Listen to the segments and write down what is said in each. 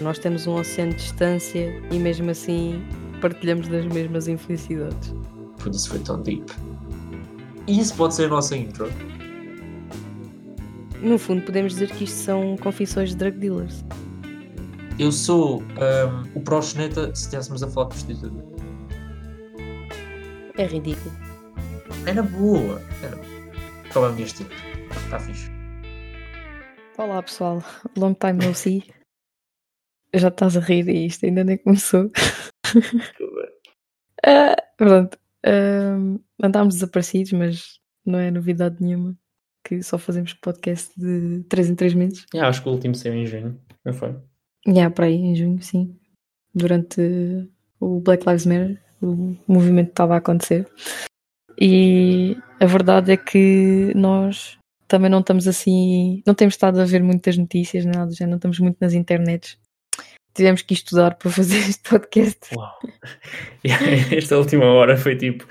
Nós temos um oceano de distância e mesmo assim partilhamos das mesmas infelicidades. Por isso foi tão deep. E isso pode ser a nossa intro. No fundo, podemos dizer que isto são confissões de drug dealers. Eu sou um, o proxeneta se estivéssemos a falar com prostituta. É ridículo. Era boa. Era... Qual é o meu estilo? Está fixe. Olá pessoal, long time no see. Já estás a rir e isto ainda nem começou. uh, pronto. Uh, andámos desaparecidos, mas não é novidade nenhuma que só fazemos podcast de 3 em 3 meses. Yeah, acho que o último saiu em junho, não foi? Yeah, para aí, em junho, sim. Durante o Black Lives Matter, o movimento estava a acontecer. E a verdade é que nós também não estamos assim, não temos estado a ver muitas notícias, nada, já não estamos muito nas internets. Tivemos que estudar para fazer este podcast. Uau! Esta última hora foi tipo,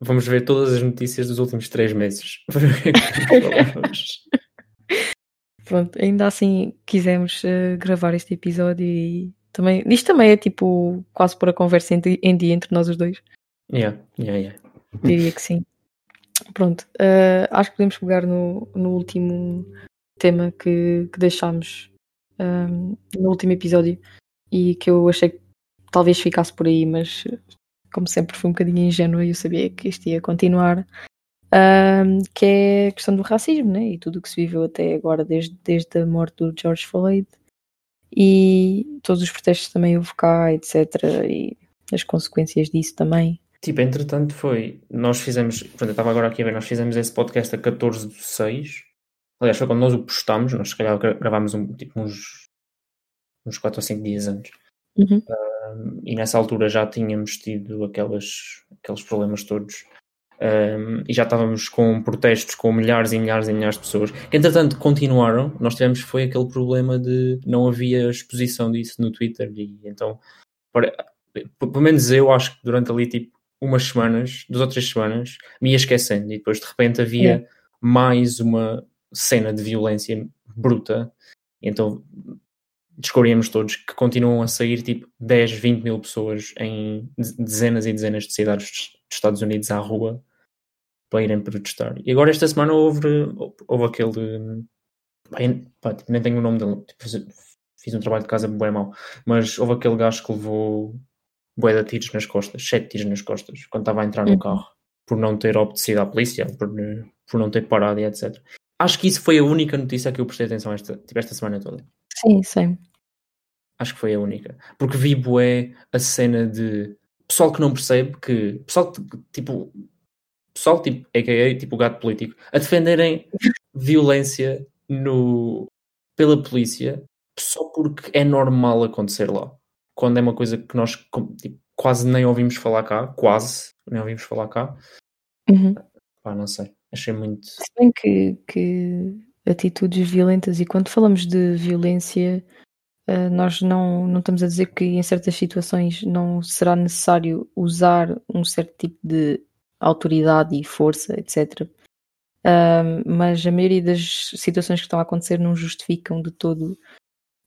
vamos ver todas as notícias dos últimos três meses. Pronto, ainda assim quisemos uh, gravar este episódio e também, isto também é tipo quase por a conversa em, em dia entre nós os dois. Yeah, yeah, yeah. Diria que sim. Pronto, uh, acho que podemos pegar no, no último tema que, que deixámos um, no último episódio e que eu achei que talvez ficasse por aí, mas como sempre fui um bocadinho ingênua e eu sabia que isto ia continuar, um, que é a questão do racismo né? e tudo o que se viveu até agora, desde, desde a morte do George Floyd e todos os protestos também houve cá, etc. E as consequências disso também. Tipo, entretanto foi, nós fizemos, portanto, eu estava agora aqui a ver, nós fizemos esse podcast a 14 de 6, aliás foi quando nós o postámos, nós se calhar gravámos um, tipo uns, uns 4 ou 5 dias antes. Uhum. Um, e nessa altura já tínhamos tido aquelas, aqueles problemas todos um, e já estávamos com protestos com milhares e milhares e milhares de pessoas que entretanto continuaram, nós tivemos foi aquele problema de não havia exposição disso no Twitter e então para, pelo menos eu acho que durante ali tipo umas semanas, duas ou três semanas, me ia esquecendo e depois de repente havia é. mais uma cena de violência bruta. Então descobrimos todos que continuam a sair tipo 10, 20 mil pessoas em dezenas e dezenas de cidades dos Estados Unidos à rua para irem protestar. E agora esta semana houve, houve aquele. Pá, tipo, nem tenho o nome dele. Tipo, fiz um trabalho de casa bem mau. Mas houve aquele gajo que levou bué de tiros nas costas, sete tiros nas costas, quando estava a entrar no uhum. carro, por não ter obedecido à polícia, por, por não ter parado e etc. Acho que isso foi a única notícia que eu prestei atenção esta, tipo, esta semana toda. Sim, sim. Acho que foi a única. Porque vi bué a cena de pessoal que não percebe que. Pessoal tipo. Pessoal tipo, a.k.a. tipo gato político, a defenderem violência no, pela polícia só porque é normal acontecer lá quando é uma coisa que nós tipo, quase nem ouvimos falar cá, quase nem ouvimos falar cá. Uhum. Pá, não sei, achei muito. Se bem que, que atitudes violentas, e quando falamos de violência, uh, nós não, não estamos a dizer que em certas situações não será necessário usar um certo tipo de autoridade e força, etc. Mas a maioria das situações que estão a acontecer não justificam de todo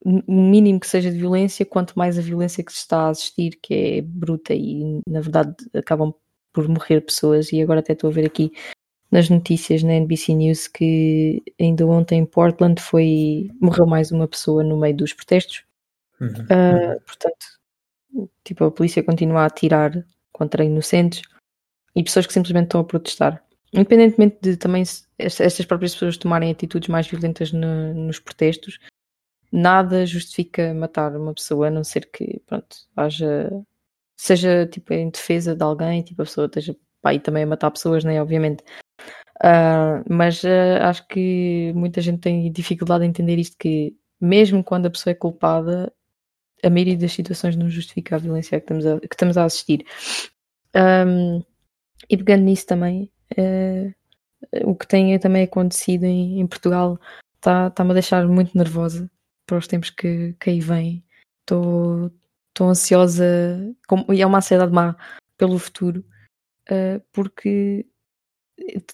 o mínimo que seja de violência, quanto mais a violência que se está a assistir, que é bruta e na verdade acabam por morrer pessoas. E agora até estou a ver aqui nas notícias na NBC News que ainda ontem em Portland foi morreu mais uma pessoa no meio dos protestos. Uhum. Uh, portanto, tipo, a polícia continua a atirar contra inocentes e pessoas que simplesmente estão a protestar. Independentemente de também estas próprias pessoas tomarem atitudes mais violentas no, nos protestos, nada justifica matar uma pessoa, a não ser que, pronto, haja. seja tipo em defesa de alguém, tipo a pessoa esteja aí também a matar pessoas, né? Obviamente. Uh, mas uh, acho que muita gente tem dificuldade em entender isto que mesmo quando a pessoa é culpada, a maioria das situações não justifica a violência que estamos a, que estamos a assistir. Um, e pegando nisso também, uh, o que tem também acontecido em, em Portugal está-me tá a deixar muito nervosa para os tempos que, que aí vêm. Estou ansiosa, com, e é uma ansiedade má pelo futuro, porque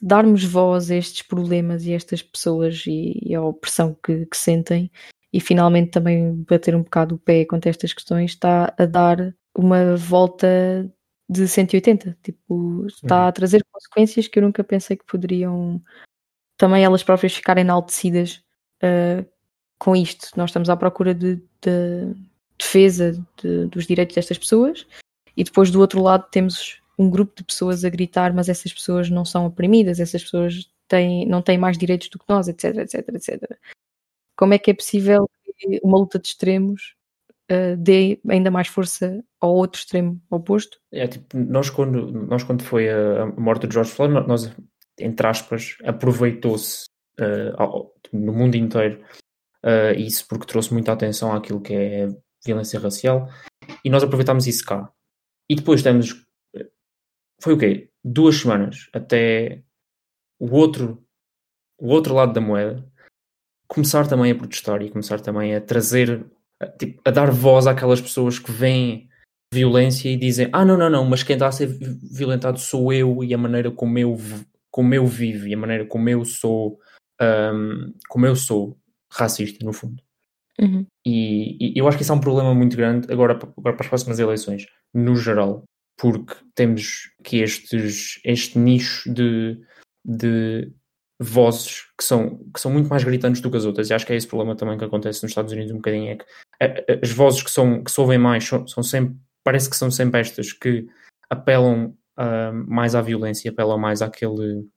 darmos voz a estes problemas e a estas pessoas e, e a opressão que, que, sentem e finalmente também bater um bocado o pé contra estas questões, está a dar uma volta de 180. Tipo, está a trazer consequências que eu nunca pensei que poderiam também elas próprias ficarem enaltecidas uh, com isto. Nós estamos à procura de, de defesa de, dos direitos destas pessoas e depois do outro lado temos um grupo de pessoas a gritar, mas essas pessoas não são oprimidas, essas pessoas têm, não têm mais direitos do que nós, etc, etc, etc. Como é que é possível que uma luta de extremos uh, dê ainda mais força ao outro extremo oposto? É tipo, nós quando, nós quando foi a, morte de George Floyd, nós, entre aspas, aproveitou-se uh, no mundo inteiro uh, isso porque trouxe muita atenção àquilo que é violência racial e nós aproveitámos isso cá. E depois temos foi o quê? Duas semanas até o outro, o outro lado da moeda começar também a protestar e começar também a trazer, a, tipo, a dar voz àquelas pessoas que veem violência e dizem: Ah, não, não, não, mas quem está a ser violentado sou eu e a maneira como eu, como eu vivo e a maneira como eu sou, um, como eu sou racista, no fundo. Uhum. E, e, eu acho que isso é um problema muito grande agora, agora para as próximas eleições, no geral, porque temos que estes, este nicho de, de vozes que são, que são muito mais gritantes do que as outras, e acho que é esse problema também que acontece nos Estados Unidos um bocadinho, é que as vozes que, são, que se ouvem mais são, são sempre, parece que são sempre estas que apelam uh, mais à violência, apelam mais àquele,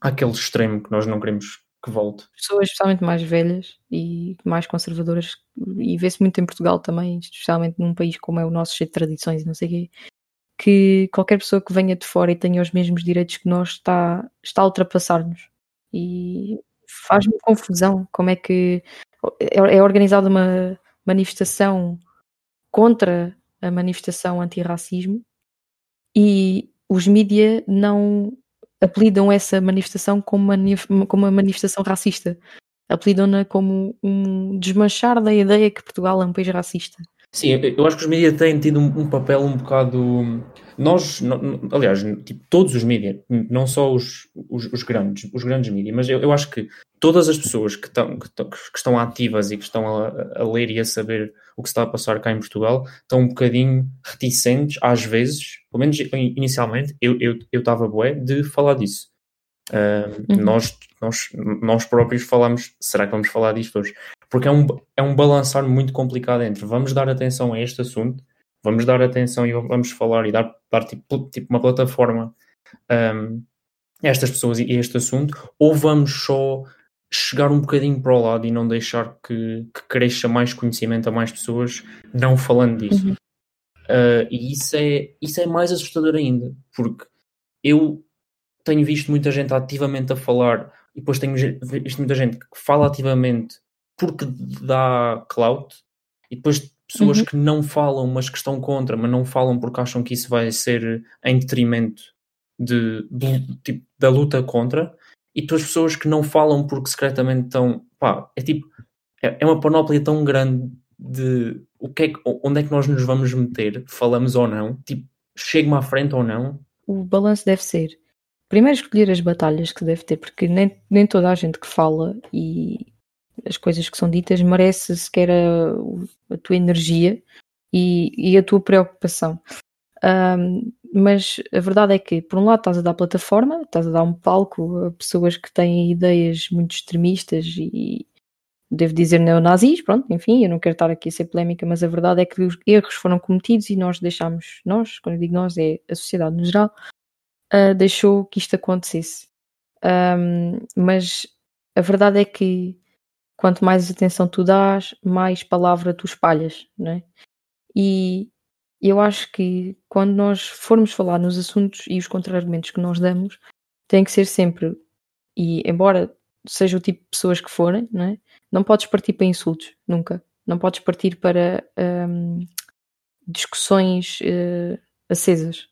àquele extremo que nós não queremos que volte. Pessoas especialmente mais velhas e mais conservadoras, e vê-se muito em Portugal também, especialmente num país como é o nosso, cheio de tradições e não sei o quê, que qualquer pessoa que venha de fora e tenha os mesmos direitos que nós está, está a ultrapassar-nos. E faz-me confusão como é que é, é organizada uma manifestação contra a manifestação antirracismo e os mídia não apelidam essa manifestação como, como uma manifestação racista. Apelidam-na como um desmanchar da ideia que Portugal é um país racista. Sim, eu acho que os mídias têm tido um, um, papel um bocado. Nós, aliás, tipo, todos os mídias, não só os, os, os, grandes, os grandes mídias, mas eu, eu acho que todas as pessoas que, estão, que, que estão ativas e que estão a, a, ler e a saber o que está a passar cá em Portugal estão um bocadinho reticentes, às vezes, pelo menos inicialmente, eu estava eu, eu bué de falar disso. Uh, uhum. nós, nós, nós próprios falamos, será que vamos falar disto hoje? Porque é um, é um balançar muito complicado entre vamos dar atenção a este assunto, vamos dar atenção e vamos falar e dar, dar tipo, tipo uma plataforma um, a estas pessoas e a este assunto, ou vamos só chegar um bocadinho para o lado e não deixar que, que cresça mais conhecimento a mais pessoas não falando disso. Uhum. Uh, e isso é, isso é mais assustador ainda, porque eu tenho visto muita gente ativamente a falar e depois tenho visto muita gente que fala ativamente porque dá clout e depois pessoas uhum. que não falam, mas que estão contra, mas não falam porque acham que isso vai ser em detrimento de, de tipo, da luta contra, e depois pessoas que não falam porque secretamente estão. Pá, é tipo. É, é uma panóplia tão grande de o que é que, onde é que nós nos vamos meter, falamos ou não, tipo, chega-me à frente ou não. O balanço deve ser primeiro escolher as batalhas que deve ter, porque nem, nem toda a gente que fala e, as coisas que são ditas, merece sequer a, a tua energia e, e, a tua preocupação. Um, mas a verdade é que, por um lado, estás a dar plataforma, estás a dar um palco a pessoas que têm ideias muito extremistas e, devo dizer, neonazis, pronto, enfim, eu não quero estar aqui a ser polémica, mas a verdade é que os erros foram cometidos e nós deixámos, nós, quando eu digo nós, é a sociedade no geral, uh, deixou que isto acontecesse. Um, mas a verdade é que quanto mais atenção tu dás, mais palavra tu espalhas, não é? E eu acho que quando nós formos falar nos assuntos e os contra-argumentos que nós damos, tem que ser sempre, e embora seja o tipo de pessoas que forem, não é? Não podes partir para insultos, nunca. Não podes partir para um, discussões uh, acesas.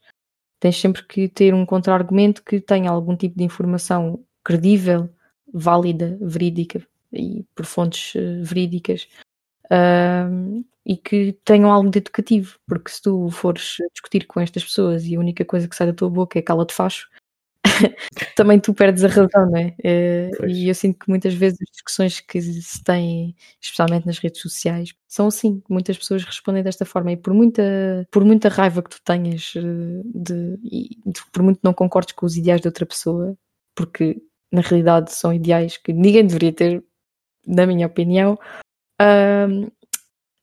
Tens sempre que ter um contra-argumento que tenha algum tipo de informação credível, válida, verídica, e por fontes uh, verídicas e que tenham algo de educativo, porque se tu fores discutir com estas pessoas e a única coisa que sai da tua boca é cala-te facho, também tu perdes a razão, não é? Uh, e eu sinto que muitas vezes as discussões que se têm, especialmente nas redes sociais, são assim. Muitas pessoas respondem desta forma e por muita, por muita raiva que tu tenhas, uh, de, de, por muito não concordes com os ideais de outra pessoa, porque na realidade são ideais que ninguém deveria ter, na minha opinião, uh,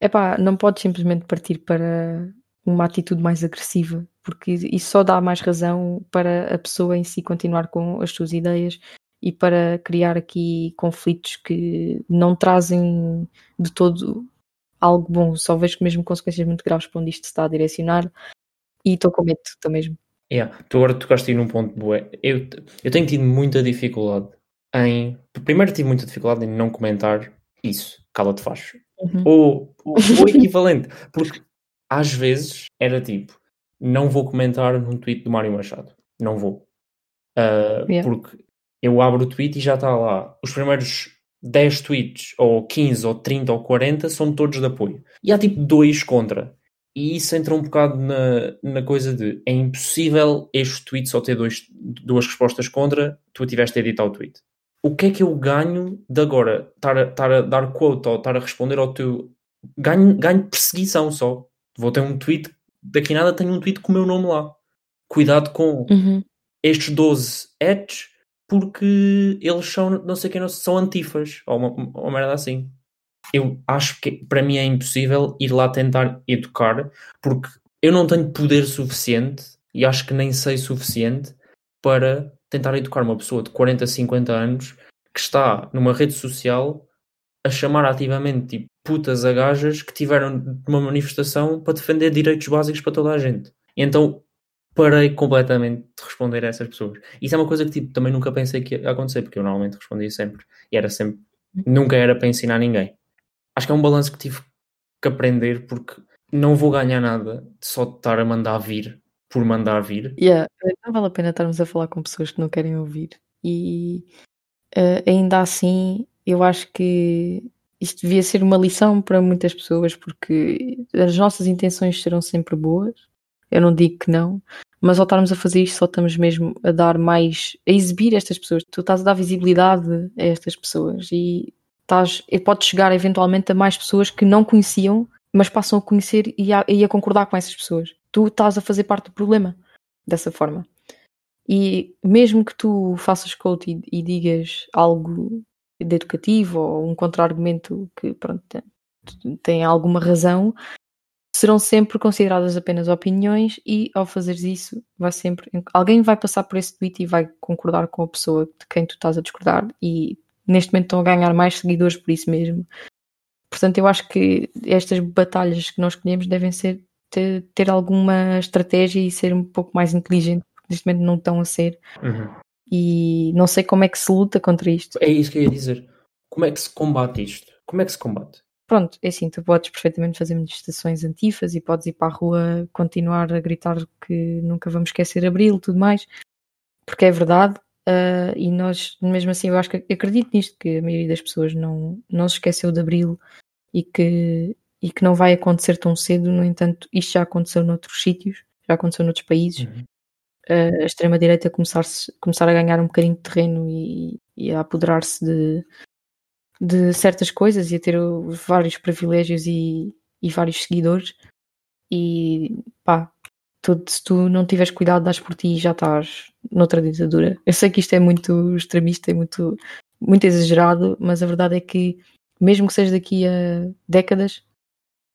epá, não podes simplesmente partir para uma atitude mais agressiva, porque isso só dá mais razão para a pessoa em si continuar com as suas ideias e para criar aqui conflitos que não trazem de todo algo bom. Só vejo que mesmo consequências muito graves para onde isto está a direcionar e estou com medo, estou mesmo. Yeah. Tu agora tocaste aí num ponto bué. Eu, eu tenho tido muita dificuldade em. Primeiro tive muita dificuldade em não comentar isso, cala-te faz. Uhum. Ou, o equivalente. Porque às vezes era tipo, não vou comentar num tweet do Mário Machado. Não vou. Uh, yeah. Porque eu abro o tweet e já está lá. Os primeiros 10 tweets, ou 15, ou 30, ou 40, são todos de apoio. E há tipo dois contra. E isso entra um bocado na, na coisa de é impossível este tweet só ter dois, duas respostas contra, tu tiveste a editar o tweet. O que é que eu ganho de agora estar a, estar a dar quote ou estar a responder ao teu. Ganho, ganho perseguição só. Vou ter um tweet, daqui nada tenho um tweet com o meu nome lá. Cuidado com uhum. estes 12 ads, porque eles são, não sei quem, não, são antifas, ou uma, uma merda assim. Eu acho que para mim é impossível ir lá tentar educar, porque eu não tenho poder suficiente e acho que nem sei suficiente para tentar educar uma pessoa de 40, 50 anos que está numa rede social a chamar ativamente tipo, putas a gajas que tiveram uma manifestação para defender direitos básicos para toda a gente. E então parei completamente de responder a essas pessoas. Isso é uma coisa que tipo, também nunca pensei que ia acontecer, porque eu normalmente respondia sempre. E era sempre, nunca era para ensinar ninguém. Acho que é um balanço que tive que aprender porque não vou ganhar nada só de estar a mandar vir por mandar vir. Yeah, não vale a pena estarmos a falar com pessoas que não querem ouvir. E uh, ainda assim, eu acho que isto devia ser uma lição para muitas pessoas, porque as nossas intenções serão sempre boas. Eu não digo que não, mas ao estarmos a fazer isto, só estamos mesmo a dar mais, a exibir estas pessoas. Tu estás a dar visibilidade a estas pessoas e estás, pode chegar eventualmente a mais pessoas que não conheciam, mas passam a conhecer e a, e a concordar com essas pessoas. Tu estás a fazer parte do problema dessa forma. E mesmo que tu faças coach e, e digas algo de educativo ou um contra-argumento que pronto, tem, alguma razão, serão sempre consideradas apenas opiniões e ao fazeres isso vai sempre alguém vai passar por esse tweet e vai concordar com a pessoa de quem tu estás a discordar e neste momento estão a ganhar mais seguidores por isso mesmo. Portanto, eu acho que estas batalhas que nós escolhemos devem ser ter, ter alguma estratégia e ser um pouco mais inteligente, porque neste momento não estão a ser. Uhum. E não sei como é que se luta contra isto. É isso que eu ia dizer. Como é que se combate isto? Como é que se combate? Pronto, é assim, tu podes perfeitamente fazer manifestações antifas e podes ir para a rua continuar a gritar que nunca vamos esquecer Abril e tudo mais, porque é verdade, uh, e nós, mesmo assim, eu acho que acredito nisto, que a maioria das pessoas não, não se esqueceu de Abril e que, e que não vai acontecer tão cedo, no entanto, isto já aconteceu noutros sítios, já aconteceu noutros países, uhum a extrema-direita começar, começar a ganhar um bocadinho de terreno e, e a apoderar-se de, de certas coisas e a ter vários privilégios e, e vários seguidores. E pá, tu, se tu não tiveres cuidado, das por ti e já estás noutra ditadura. Eu sei que isto é muito extremista e muito, muito exagerado, mas a verdade é que, mesmo que seja daqui a décadas,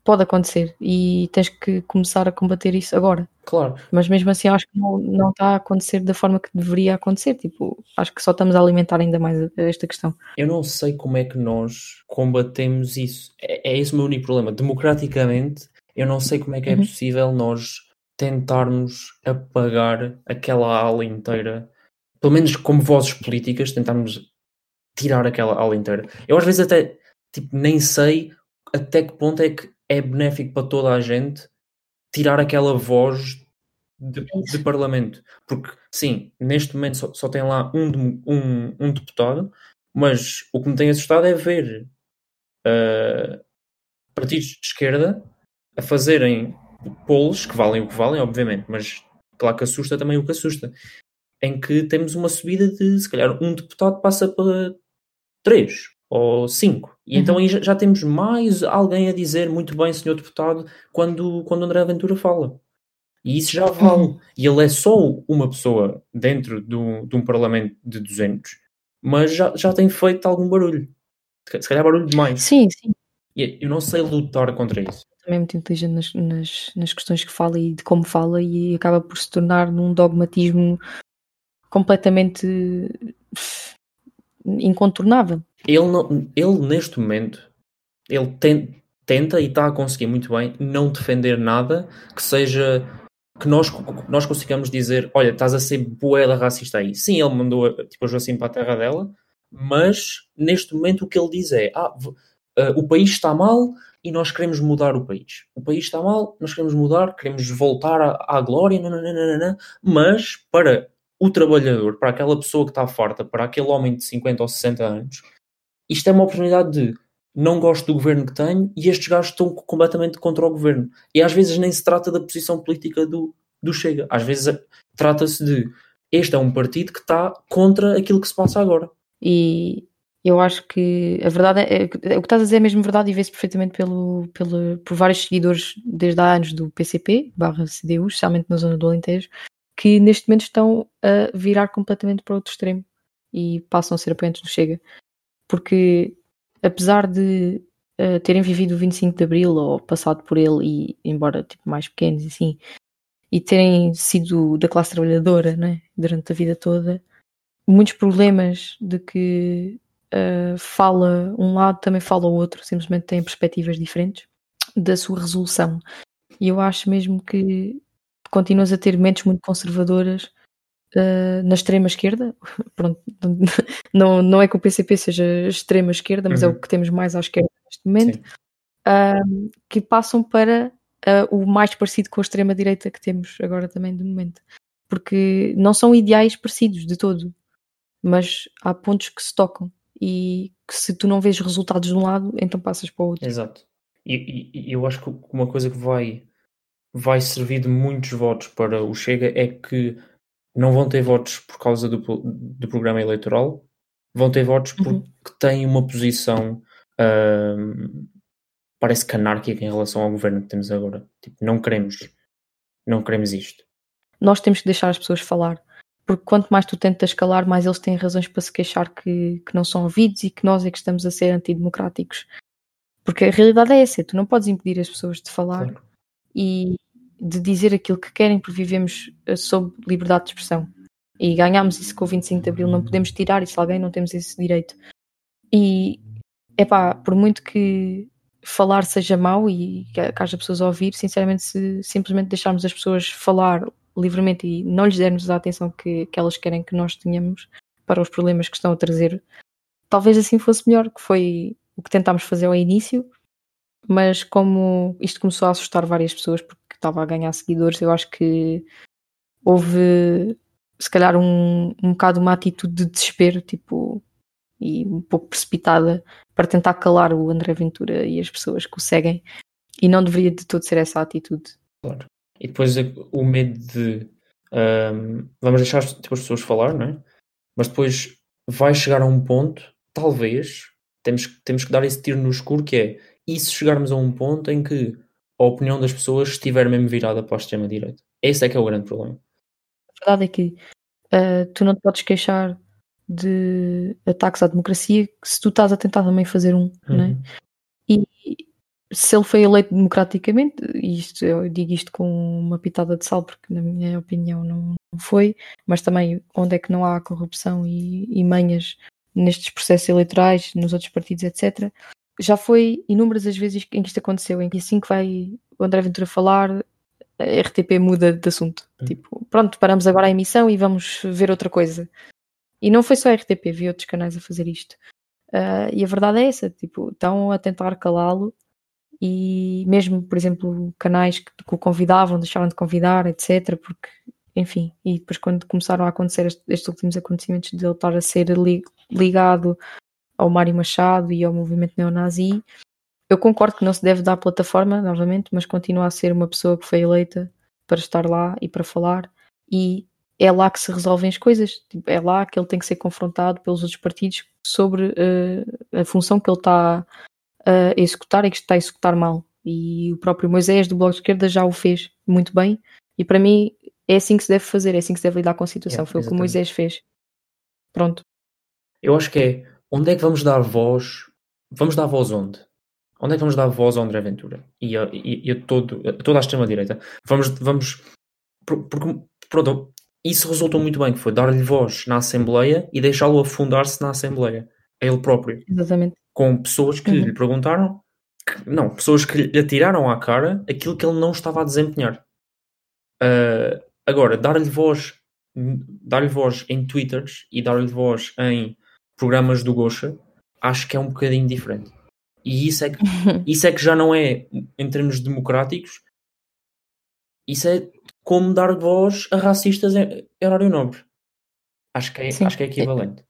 pode acontecer e tens que começar a combater isso agora. Claro. Mas mesmo assim acho que não, não está a acontecer da forma que deveria acontecer. Tipo, acho que só estamos a alimentar ainda mais esta questão. Eu não sei como é que nós combatemos isso. É, é esse o meu único problema. Democraticamente, eu não sei como é que é uhum. possível nós tentarmos apagar aquela ala inteira, pelo menos como vozes políticas, tentarmos tirar aquela ala inteira. Eu às vezes até tipo, nem sei até que ponto é que é benéfico para toda a gente tirar aquela voz de, de parlamento. Porque, sim, neste momento só, só tem lá um, um, um, deputado, mas o que me tem assustado é ver uh, partidos de esquerda a fazerem polos que valem o que valem, obviamente, mas claro que assusta também o que assusta. em que temos uma subida de, se calhar, um deputado passa para três ou cinco. E então uhum. então aí já, já, temos mais alguém a dizer muito bem, senhor deputado, quando, quando André Ventura fala. E isso já vale. Uhum. E ele é só uma pessoa dentro do, de um parlamento de 200, mas já, já tem feito algum barulho. Se calhar barulho demais. Sim, sim. E eu não sei lutar contra isso. Também é muito inteligente nas, nas, nas questões que fala e de como fala e acaba por se tornar num dogmatismo completamente incontornável. Ele, não, ele neste momento, ele tem, tenta e está a conseguir muito bem não defender nada que seja que nós, nós consigamos dizer, olha, estás a ser boeda racista aí. Sim, ele mandou tipo, a Joacim para a terra dela, mas neste momento o que ele diz é, ah, uh, o país está mal e nós queremos mudar o país. O país está mal, nós queremos mudar, queremos voltar à, à glória, nananana, mas para o trabalhador, para aquela pessoa que está farta, para aquele homem de 50 ou 60 anos, isto é uma oportunidade de não gosto do governo que tenho e estes gajos estão completamente contra o governo. E às vezes nem se trata da posição política do, do Chega. Às vezes é, trata-se de este é um partido que está contra aquilo que se passa agora. E eu acho que a verdade é, é, é o que estás a dizer é mesmo verdade e vê-se perfeitamente pelo, pelo, por vários seguidores desde há anos do PCP, barra CDU, especialmente na zona do Alentejo, que neste momento estão a virar completamente para outro extremo e passam a ser apoiantes do Chega. Porque apesar de uh, terem vivido o 25 de Abril ou passado por ele, e embora tipo, mais pequenos assim, e terem sido da classe trabalhadora né, durante a vida toda, muitos problemas de que uh, fala um lado também fala o outro, simplesmente têm perspectivas diferentes da sua resolução. E eu acho mesmo que continuas a ter mentes muito conservadoras uh, na extrema esquerda. Pronto, não, não é que o PCP seja extrema esquerda, mas uhum. é o uhum. que temos mais à esquerda neste momento, uh, que passam para uh, o mais parecido com a extrema direita que temos agora também de momento. Porque não são ideais parecidos de todo, mas há pontos que se tocam e que se tu não vês resultados de um lado, então passas para o outro. Exato. E, e, eu acho que uma coisa que vai, vai servir de muitos votos para o Chega é que não vão ter votos por causa do, do programa eleitoral, vão ter votos uhum. porque têm uma posição uh, parece que anárquica em relação ao governo que temos agora. Tipo, não queremos, não queremos isto. Nós temos que deixar as pessoas falar, porque quanto mais tu tentas calar, mais eles têm razões para se queixar que, que não são ouvidos e que nós é que estamos a ser antidemocráticos. Porque a realidade é essa, tu não podes impedir as pessoas de falar claro. E de dizer aquilo que querem, porque vivemos eh, sob liberdade de expressão. E ganhámos isso com o 25 de Abril, não podemos tirar isso a alguém, não temos esse direito. E, é pá, por muito que falar seja mau e que, que haja pessoas a ouvir, sinceramente, se simplesmente deixarmos as pessoas falar livremente e não lhes dermos a atenção que, que elas querem que nós tenhamos para os problemas que estão a trazer, talvez assim fosse melhor, que foi o que tentámos fazer ao início, mas como isto começou a assustar várias pessoas, porque estava a ganhar seguidores, eu acho que houve se calhar um, um bocado uma atitude de desespero, tipo, e um pouco precipitada para tentar calar o André Ventura e as pessoas que o seguem, e não deveria de todo ser essa atitude. Claro. E depois o medo de um, vamos deixar tipo, as pessoas falar, não é? Mas depois vai chegar a um ponto, talvez, temos, temos que dar esse tiro no escuro que é e se chegarmos a um ponto em que a opinião das pessoas estiver mesmo virada para a extrema-direita. Esse é que é o grande problema. A verdade é que uh, tu não te podes queixar de ataques à democracia se tu estás a tentar também fazer um, uhum. né? E se ele foi eleito democraticamente, e isto, eu digo isto com uma pitada de sal, porque na minha opinião não foi, mas também onde é que não há corrupção e, e manhas nestes processos eleitorais, nos outros partidos, etc já foi inúmeras as vezes em que isto aconteceu, em que assim que vai o André Ventura falar, a RTP muda de assunto. Hum. Tipo, pronto, paramos agora a emissão e vamos ver outra coisa. E não foi só a RTP, vi outros canais a fazer isto. Uh, e a verdade é essa, tipo, estão a tentar calá-lo e mesmo, por exemplo, canais que, que, o convidavam, deixaram de convidar, etc, porque, enfim, e depois quando começaram a acontecer estes, estes últimos acontecimentos de ele estar a ser li, ligado ao Mário Machado e ao movimento neonazi. Eu concordo que não se deve dar plataforma, novamente, mas continua a ser uma pessoa que foi eleita para estar lá e para falar. E é lá que se resolvem as coisas. Tipo, é lá que ele tem que ser confrontado pelos outros partidos sobre uh, a função que ele está a executar e que está a executar mal. E o próprio Moisés do Bloco de Esquerda já o fez muito bem. E para mim é assim que se deve fazer, é assim que se deve lidar com a situação. Yeah, Foi o que o Moisés fez. Pronto. Eu acho que é onde é que vamos dar voz? Vamos dar voz onde? Onde é que vamos dar voz ao André Ventura? E a, e, a todo, a toda a extrema-direita? Vamos, vamos. Porque, pronto, isso resultou muito bem, que foi dar-lhe voz na Assembleia e deixá-lo afundar-se na Assembleia, a ele próprio. Exatamente. Com pessoas que uhum. lhe perguntaram, que, não, pessoas que lhe atiraram à cara aquilo que ele não estava a desempenhar. Uh, agora, dar-lhe voz, dar-lhe voz em Twitters e dar-lhe voz em programas do Gosha, acho que é um bocadinho diferente. E isso é que, isso é que já não é, em termos democráticos, isso é como dar voz a racistas em, horário nobre. Acho que é, acho que é equivalente.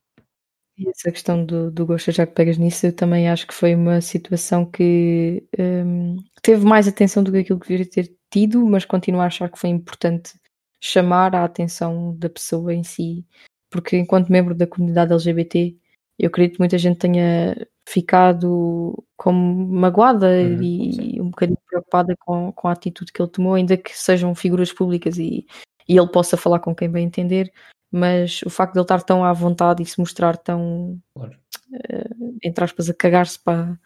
E essa questão do, do gosto, já que pegas nisso, eu também acho que foi uma situação que um, teve mais atenção do que aquilo que deveria ter tido, mas continuo a achar que foi importante chamar a atenção da pessoa em si, porque enquanto membro da comunidade LGBT, eu acredito que muita gente tenha ficado como magoada uhum, e sim. um bocadinho preocupada com, com a atitude que ele tomou, ainda que sejam figuras públicas e, e ele possa falar com quem bem entender, mas o facto de ele estar tão à vontade e se mostrar tão, claro. uh, entre aspas, a cagar-se para,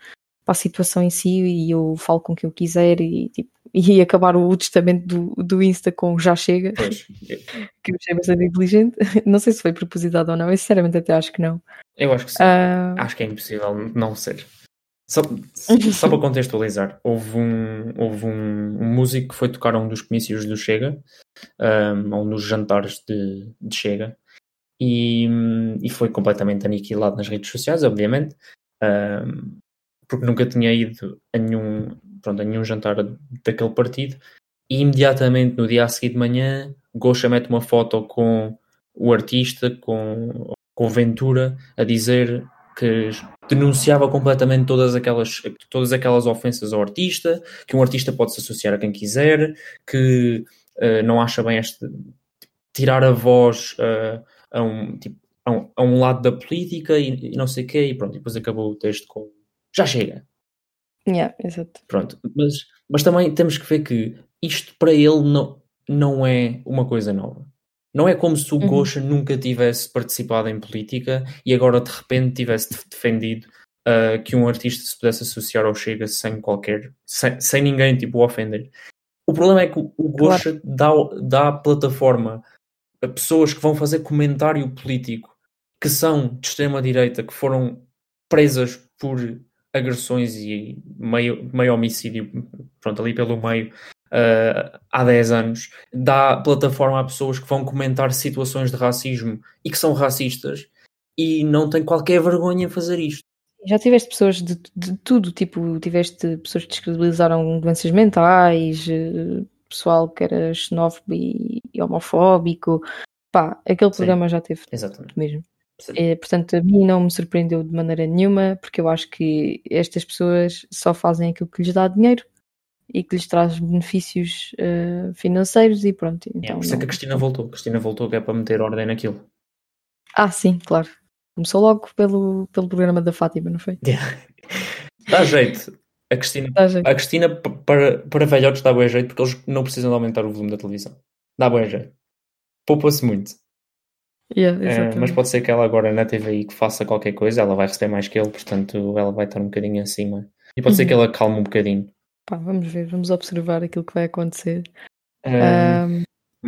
para a situação em si e eu falo com quem eu quiser e, tipo, e acabar o testamento do, do Insta com já chega, pois. que eu achei bastante inteligente. Não sei se foi propositado ou não, eu sinceramente até acho que não. Eu acho que sim. Uh... Acho que é impossível não ser. Só, só para contextualizar, houve, um, houve um, um, músico que foi tocar a um dos comícios do Chega, um, a um dos jantares de, de Chega, e, e foi completamente aniquilado nas redes sociais, obviamente, um, porque nunca tinha ido a nenhum, pronto, a nenhum jantar daquele partido, e imediatamente no dia a seguir de manhã, Gosha mete uma foto com o artista, com, com Ventura, a dizer que denunciava completamente todas aquelas, todas aquelas ofensas ao artista, que um artista pode se associar a quem quiser, que uh, não acha bem este tirar a voz uh, a, um, tipo, a, um, a, um, lado da política e, e, não sei o quê, e pronto, e depois acabou o texto com já chega. Yeah, exato. Pronto, mas, mas também temos que ver que isto para ele não, não é uma coisa nova. Não é como se o uhum. Gosha nunca tivesse participado em política e agora de repente tivesse defendido uh, que um artista se pudesse associar ao Chega sem qualquer. sem, sem ninguém tipo ofender. O problema é que o Gosha claro. dá, dá plataforma a pessoas que vão fazer comentário político que são de extrema direita, que foram presas por agressões e meio, meio homicídio, pronto, ali pelo meio, uh, há 10 anos, dá plataforma a pessoas que vão comentar situações de racismo e que são racistas e não tem qualquer vergonha em fazer isto. Já tiveste pessoas de, de tudo, tipo, tiveste pessoas que descredibilizaram doenças mentais, eh, pessoal que era xenófobo e homofóbico, pá, aquele programa Sim, já teve exatamente. mesmo. É, portanto, a mim não me surpreendeu de maneira nenhuma, porque eu acho que estas pessoas só fazem aquilo que lhes dá dinheiro e que lhes traz benefícios uh, financeiros e pronto. Então, é, por isso é que a Cristina voltou. A Cristina voltou que é para meter ordem naquilo. Ah, sim, claro. Começou logo pelo, pelo programa da Fátima, não foi? Yeah. Dá jeito. A Cristina, jeito. A Cristina para, para velhotes dá bom jeito porque eles não precisam de aumentar o volume da televisão. Dá bom jeito. Poupa-se muito. Yeah, é, mas pode ser que ela agora na TVI que faça qualquer coisa, ela vai receber mais que ele, portanto ela vai estar um bocadinho acima. E pode uhum. ser que ela calme um bocadinho. Pá, vamos ver, vamos observar aquilo que vai acontecer. Um,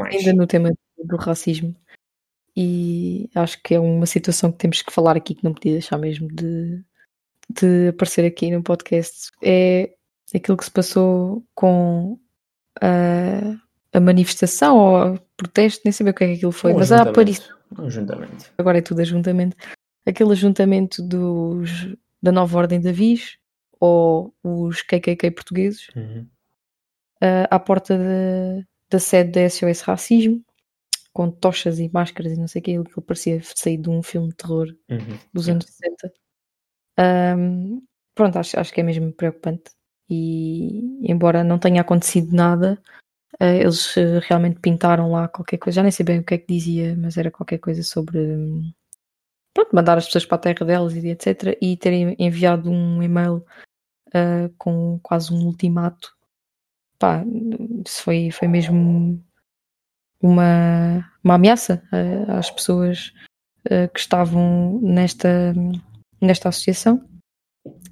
ainda no tema do racismo. E acho que é uma situação que temos que falar aqui que não podia deixar mesmo de, de aparecer aqui no podcast. É aquilo que se passou com a, a manifestação ou protesto, nem sei o que é que aquilo foi, um mas a aparição. Um ajuntamento. Agora é tudo ajuntamento. Aquele ajuntamento dos, da nova ordem da Viz ou os KKK portugueses uhum. uh, à porta de, da sede da SOS Racismo com tochas e máscaras e não sei o que, aquilo que parecia sair de um filme de terror uhum. dos anos 60. Um, pronto, acho, acho que é mesmo preocupante. E embora não tenha acontecido nada, eles uh, realmente pintaram lá qualquer coisa, já nem sei bem o que é que dizia, mas era qualquer coisa sobre um, pronto, mandar as pessoas para a terra delas e etc. E terem enviado um e-mail uh, com quase um ultimato. Pá, isso foi, foi mesmo uma, uma ameaça às pessoas que estavam nesta, nesta associação,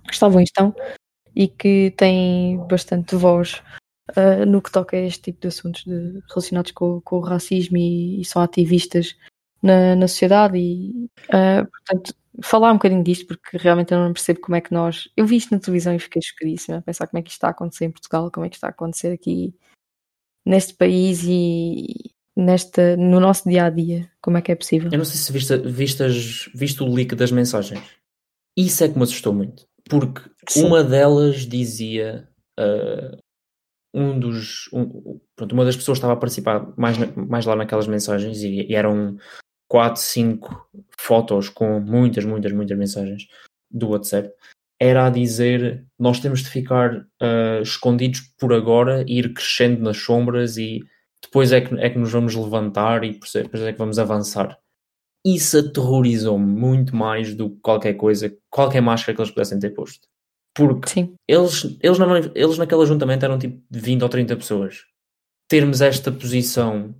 que estavam em gestão e que têm bastante voz uh, no que toca a este tipo de assuntos de, relacionados com, com, o racismo e, e são ativistas na, na sociedade e uh, portanto falar um bocadinho disto porque realmente eu não percebo como é que nós eu vi isto na televisão e fiquei chocadíssima a pensar como é que isto está a acontecer em Portugal como é que está a acontecer aqui neste país e nesta, no nosso dia a dia como é que é possível eu não sei se viste, vistas, viste o leak das mensagens isso é que me assustou muito porque Sim. uma delas dizia uh, um dos. Um, pronto, uma das pessoas estava a participar mais, mais lá naquelas mensagens e, e eram 4, 5 fotos com muitas, muitas, muitas mensagens do WhatsApp. Era a dizer nós temos de ficar uh, escondidos por agora e ir crescendo nas sombras e depois é que, é que nos vamos levantar e depois é que vamos avançar. Isso aterrorizou-me muito mais do que qualquer coisa, qualquer máscara que eles pudessem ter posto. Porque Sim. Eles, eles, na, eles naquele ajuntamento eram tipo 20 ou 30 pessoas. Termos esta posição,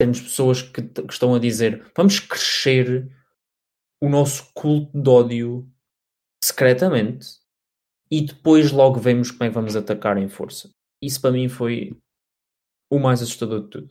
termos pessoas que, que estão a dizer vamos crescer o nosso culto de ódio secretamente e depois logo vemos como é que vamos atacar em força. Isso para mim foi o mais assustador de tudo.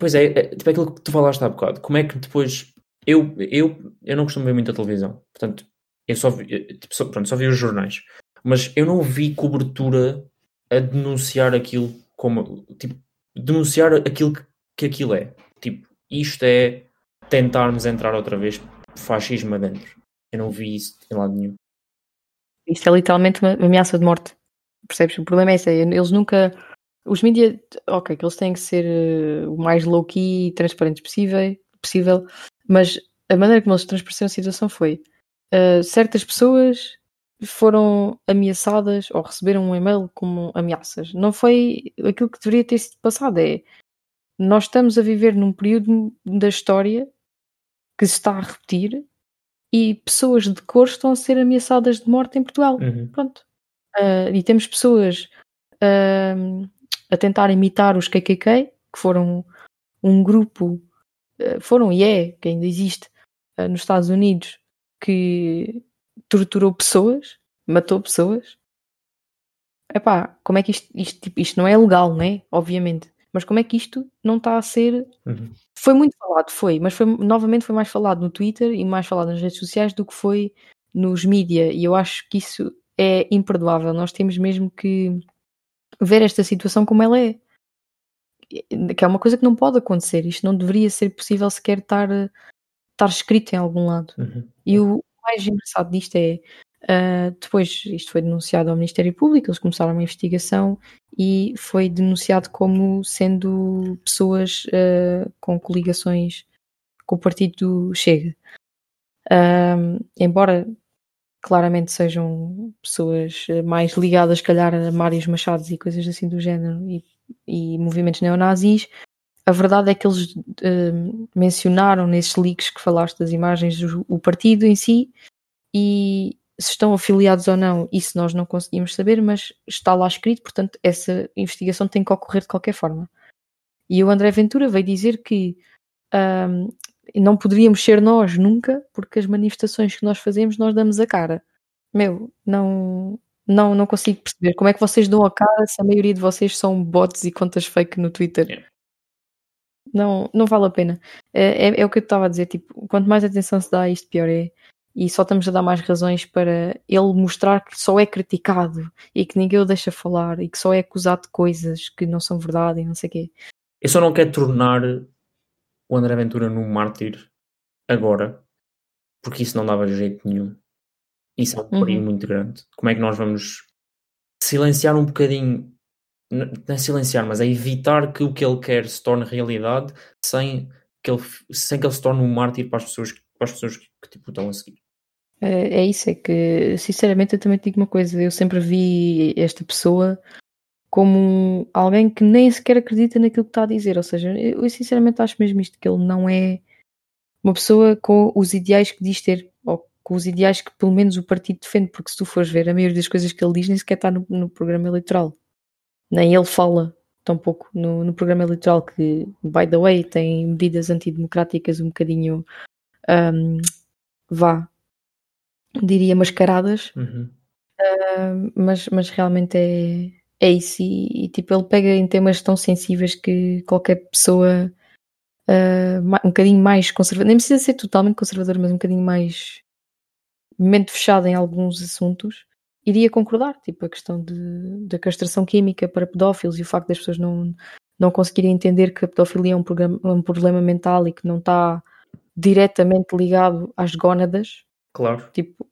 Pois é, é tipo aquilo que tu falaste há bocado. Como é que depois. Eu, eu, eu não costumo ver muita televisão, portanto, eu só vi, tipo, só, pronto, só vi os jornais mas eu não vi cobertura a denunciar aquilo como tipo denunciar aquilo que, que aquilo é. Tipo, isto é tentarmos entrar outra vez fascismo adentro. Eu não vi isso em lado nenhum. Isto é literalmente uma ameaça de morte. Percebes? O problema é esse. É, eles nunca. Os mídias, ok, que eles têm que ser uh, o mais low-key e transparentes possível, possível, mas a maneira como eles transpareceram a situação foi uh, certas pessoas foram ameaçadas ou receberam um e-mail como ameaças. Não foi aquilo que deveria ter sido passado. É nós estamos a viver num período da história que se está a repetir e pessoas de cor estão a ser ameaçadas de morte em Portugal. Uhum. Pronto. Uh, e temos pessoas uh, a tentar imitar os KKK, que foram um grupo, uh, foram e é, que ainda existe nos Estados Unidos, que torturou pessoas, matou pessoas. Epá, como é que isto, isto, tipo, isto não é legal, né? Obviamente. Mas como é que isto não está a ser. Uhum. Foi muito falado, foi, mas foi, novamente foi mais falado no Twitter e mais falado nas redes sociais do que foi nos mídia. E eu acho que isso é imperdoável. Nós temos mesmo que ver esta situação como ela é. Que é uma coisa que não pode acontecer. Isto não deveria ser possível sequer estar, estar escrito em algum lado. Uhum. E o, mais engraçado disto é Uh, depois isto foi denunciado ao Ministério Público, eles começaram uma investigação e foi denunciado como sendo pessoas uh, com coligações com o partido Chega. Uh, embora claramente sejam pessoas mais ligadas, calhar, a Mários Machados e coisas assim do género e, e movimentos neonazis, a verdade é que eles uh, mencionaram nesses leaks que falaste das imagens o partido em si e se estão afiliados ou não, isso nós não conseguimos saber, mas está lá escrito, portanto, essa investigação tem que ocorrer de qualquer forma. E o André Ventura veio dizer que um, não poderíamos ser nós nunca, porque as manifestações que nós fazemos, nós damos a cara. Meu, não, não, não consigo perceber. Como é que vocês dão a cara se a maioria de vocês são bots e contas fake no Twitter? Não, não vale a pena. É, é, é o que eu estava a dizer. Tipo, quanto mais atenção se dá a isto, pior é. E só estamos a dar mais razões para ele mostrar que só é criticado e que ninguém o deixa falar e que só é acusado de coisas que não são verdade e não sei o quê. Eu só não quero tornar o André Ventura num mártir agora, porque isso não dava jeito nenhum. Isso é um perigo uhum. muito grande. Como é que nós vamos silenciar um bocadinho não é silenciar, mas é evitar que o que ele quer se torne realidade sem que ele, sem que ele se torne um mártir para as pessoas, para as pessoas que, que tipo, estão a seguir. É, é isso, é que sinceramente eu também digo uma coisa, eu sempre vi esta pessoa como alguém que nem sequer acredita naquilo que está a dizer. Ou seja, eu sinceramente acho mesmo isto, que ele não é uma pessoa com os ideais que diz ter, ou com os ideais que pelo menos o partido defende, porque se tu fores ver, a maioria das coisas que ele diz nem sequer está no, no programa eleitoral. Nem ele fala tampouco no, no programa eleitoral, que, by the way, tem medidas antidemocráticas um bocadinho, um, vá, diria, mascaradas. Uhum. Uh, mas, mas realmente é, é isso. E, e, tipo, ele pega em temas tão sensíveis que qualquer pessoa uh, um bocadinho mais conservadora, nem precisa ser totalmente conservador, mas um bocadinho mais mente fechada em alguns assuntos, iria concordar. Tipo, a questão de, da castração química para pedófilos e o facto das pessoas não, não conseguirem entender que a pedofilia é um, programa, um problema mental e que não está diretamente ligado às gónadas. Claro. Tipo,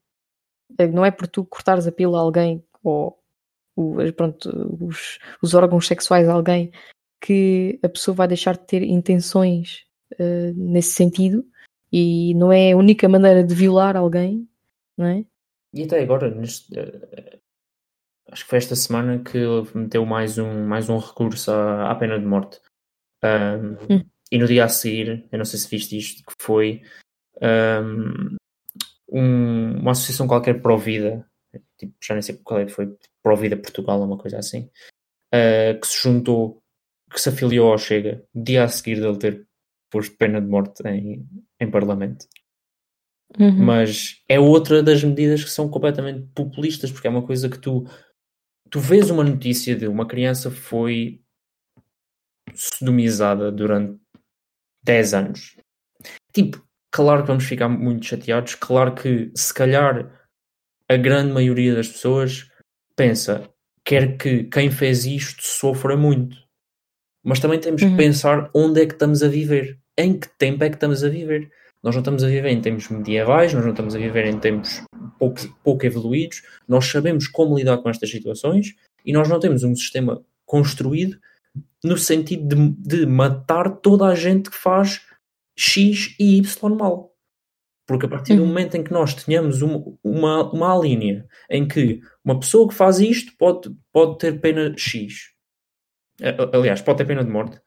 não é por tu cortares a pila a alguém ou o, pronto, os, os órgãos sexuais a alguém que a pessoa vai deixar de ter intenções uh, nesse sentido e não é a única maneira de violar alguém, não é? E até agora, neste, uh, acho que foi esta semana que ele meteu mais um, mais um recurso à, à pena de morte. Um, hum. E no dia a seguir, eu não sei se viste isto, que foi um, um, uma associação qualquer pró-vida, tipo, já nem sei qual é que foi, pró-vida Portugal, uma coisa assim, uh, que se juntou, que se afiliou ao Chega, dia a seguir dele ter posto pena de morte em, em Parlamento. Uhum. Mas é outra das medidas que são completamente populistas, porque é uma coisa que tu, tu vês uma notícia de uma criança foi sodomizada durante 10 anos. Tipo, Claro que vamos ficar muito chateados, claro que se calhar a grande maioria das pessoas pensa quer que quem fez isto sofra muito. Mas também temos uhum. que pensar onde é que estamos a viver, em que tempo é que estamos a viver. Nós não estamos a viver em tempos medievais, nós não estamos a viver em tempos pouco, pouco evoluídos, nós sabemos como lidar com estas situações e nós não temos um sistema construído no sentido de, de matar toda a gente que faz X e Y mal. Porque a partir uhum. do momento em que nós tenhamos uma, uma, uma linha em que uma pessoa que faz isto pode, pode ter pena X, aliás, pode ter pena de morte,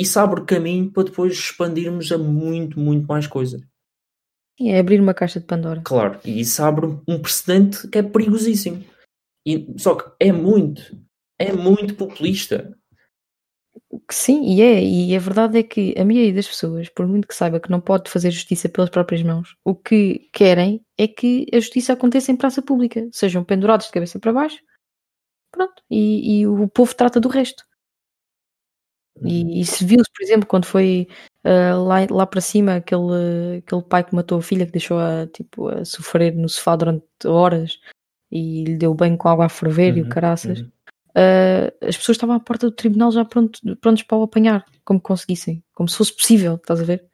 isso abre caminho para depois expandirmos a muito, muito mais coisa. E é abrir uma caixa de Pandora. Claro, e isso abre um precedente que é perigosíssimo. E, só que é muito, é muito populista. Sim, e é, e a verdade é que a maioria das pessoas, por muito que saiba que não pode fazer justiça pelas próprias mãos, o que querem é que a justiça aconteça em praça pública, sejam pendurados de cabeça para baixo, pronto, e, e o povo trata do resto. E, uhum. e se viu-se, por exemplo, quando foi uh, lá, lá para cima aquele, aquele pai que matou a filha, que deixou-a tipo, a sofrer no sofá durante horas e lhe deu banho com água a ferver uhum, e o uhum, caraças. Uhum uh, as pessoas estavam à porta do tribunal já pronto, prontos para o apanhar, como conseguissem, como se fosse possível, estás a ver?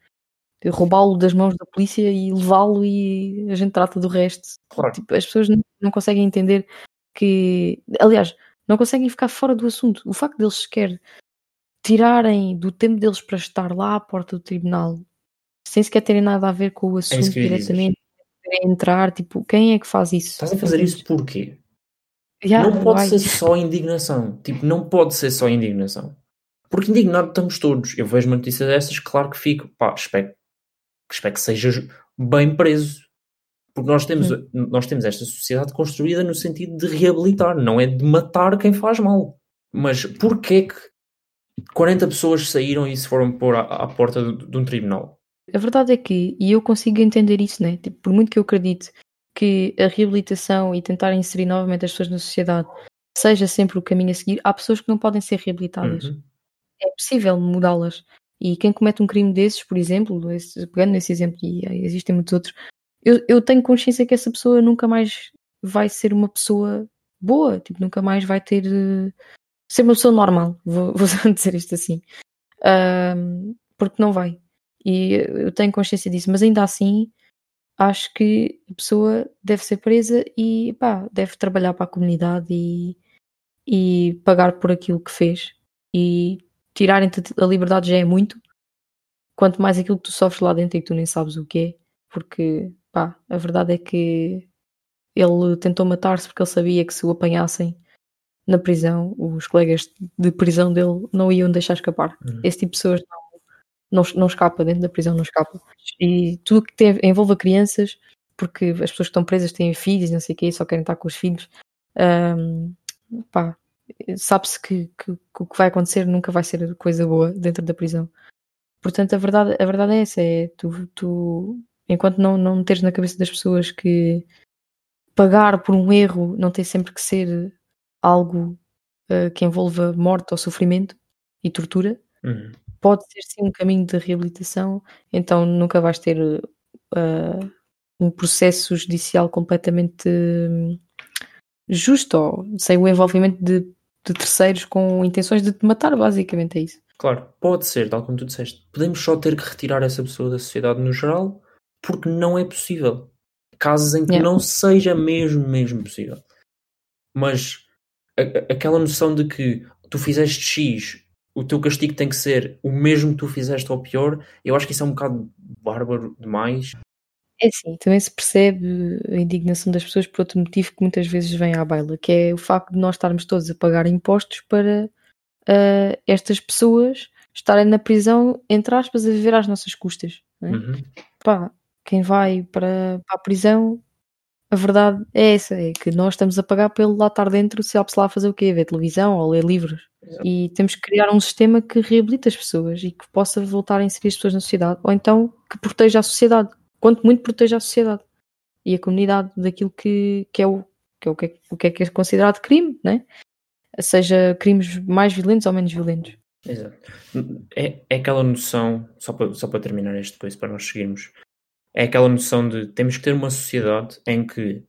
Roubá-lo das mãos da polícia e levá-lo e a gente trata do resto. Claro. Tipo, as pessoas não, não, conseguem entender que, aliás, não conseguem ficar fora do assunto. O facto deles sequer tirarem do tempo deles para estar lá à porta do tribunal sem sequer terem nada a ver com o é assunto é diretamente, entrar, tipo, quem é que faz isso? Estás a fazer isso porquê? Yeah, não pode ser só indignação. Tipo, não pode ser só indignação. Porque indignado estamos todos. Eu vejo uma notícia dessas, claro que fico. Pá, espero, espero que seja bem preso. Porque nós temos, hum. nós temos esta sociedade construída no sentido de reabilitar, não é de matar quem faz mal. Mas porquê que 40 pessoas saíram e se foram pôr à, à porta de, de um tribunal? A verdade é que, e eu consigo entender isso, né? Tipo, por muito que eu acredite que a reabilitação e tentar inserir novamente as pessoas na sociedade seja sempre o caminho a seguir, há pessoas que não podem ser reabilitadas. Uhum. É possível mudá-las. E quem comete um crime desses, por exemplo, esse, pegando nesse exemplo, e existem muitos outros, eu, eu tenho consciência que essa pessoa nunca mais vai ser uma pessoa boa, tipo, nunca mais vai ter. Ser uma pessoa normal, vou, vou dizer isto assim. Porque não vai. E eu tenho consciência disso, mas ainda assim acho que a pessoa deve ser presa e pá, deve trabalhar para a comunidade e, e pagar por aquilo que fez. E tirarem-te a liberdade já é muito, quanto mais aquilo que tu sofres lá dentro e que tu nem sabes o que é, porque pá, a verdade é que ele tentou matar-se porque ele sabia que se o apanhassem na prisão, os colegas de prisão dele não iam deixar escapar. Uhum. Esse tipo de pessoas não, não, não escapa, dentro da prisão não escapa. E tudo que tem, envolva crianças, porque as pessoas que estão presas têm filhos, não sei o quê, só querem estar com os filhos. Um, pá, sabe-se que, que, que, o que vai acontecer nunca vai ser coisa boa dentro da prisão. Portanto, a verdade, a verdade é essa: é tu, tu enquanto não, não teres na cabeça das pessoas que pagar por um erro não tem sempre que ser algo uh, que envolva morte ou sofrimento e tortura, uhum. pode ser sim um caminho de reabilitação, então nunca vais ter uh, um processo judicial completamente hum, justo ou sem o envolvimento de, de terceiros com intenções de te matar, basicamente é isso. Claro, pode ser, tal como tu disseste. Podemos só ter que retirar essa pessoa da sociedade no geral porque não é possível. Casos em que yeah. não seja mesmo, mesmo possível. Mas a, aquela noção de que tu fizeste X, o teu castigo tem que ser o mesmo que tu fizeste ou pior, eu acho que isso é um bocado bárbaro demais. É sim, também se percebe a indignação das pessoas por outro motivo que muitas vezes vem à baila, que é o facto de nós estarmos todos a pagar impostos para uh, estas pessoas estarem na prisão, entre aspas, a viver às nossas custas. É? Uhum. Pá, quem vai para, para, a prisão, a verdade é essa, é que nós estamos a pagar pelo lá estar dentro, se se lá a fazer o quê? Ver televisão ou ler livros. Exato. E temos que criar um sistema que reabilite as pessoas e que possa voltar a inserir as pessoas na sociedade, ou então que proteja a sociedade, quanto muito proteja a sociedade e a comunidade daquilo que, que é o que é o que é, o que é, considerado crime, né? seja crimes mais violentos ou menos violentos. Exato. É, é aquela noção, só para, só para terminar este coisa, para nós seguirmos, é aquela noção de temos que ter uma sociedade em que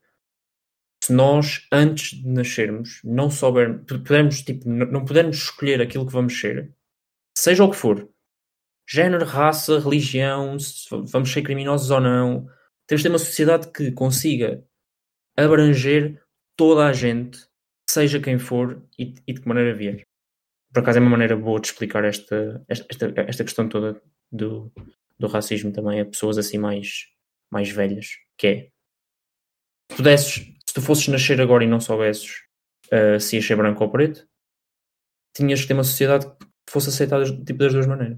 se nós, antes de nascermos, não soubermos, pudermos, tipo, não pudermos escolher aquilo que vamos ser, seja o que for, género, raça, religião, se vamos ser criminosos ou não, temos de ter uma sociedade que consiga abranger toda a gente, seja quem for e, e de que maneira vier. Por acaso é uma maneira boa de explicar esta, esta, esta questão toda do, do racismo também a pessoas assim mais, mais velhas, que é se pudesses, se tu fosses nascer agora e não soubesses uh, se ias ser branco ou preto, tinhas que ter uma sociedade que fosse aceitada tipo, das duas maneiras.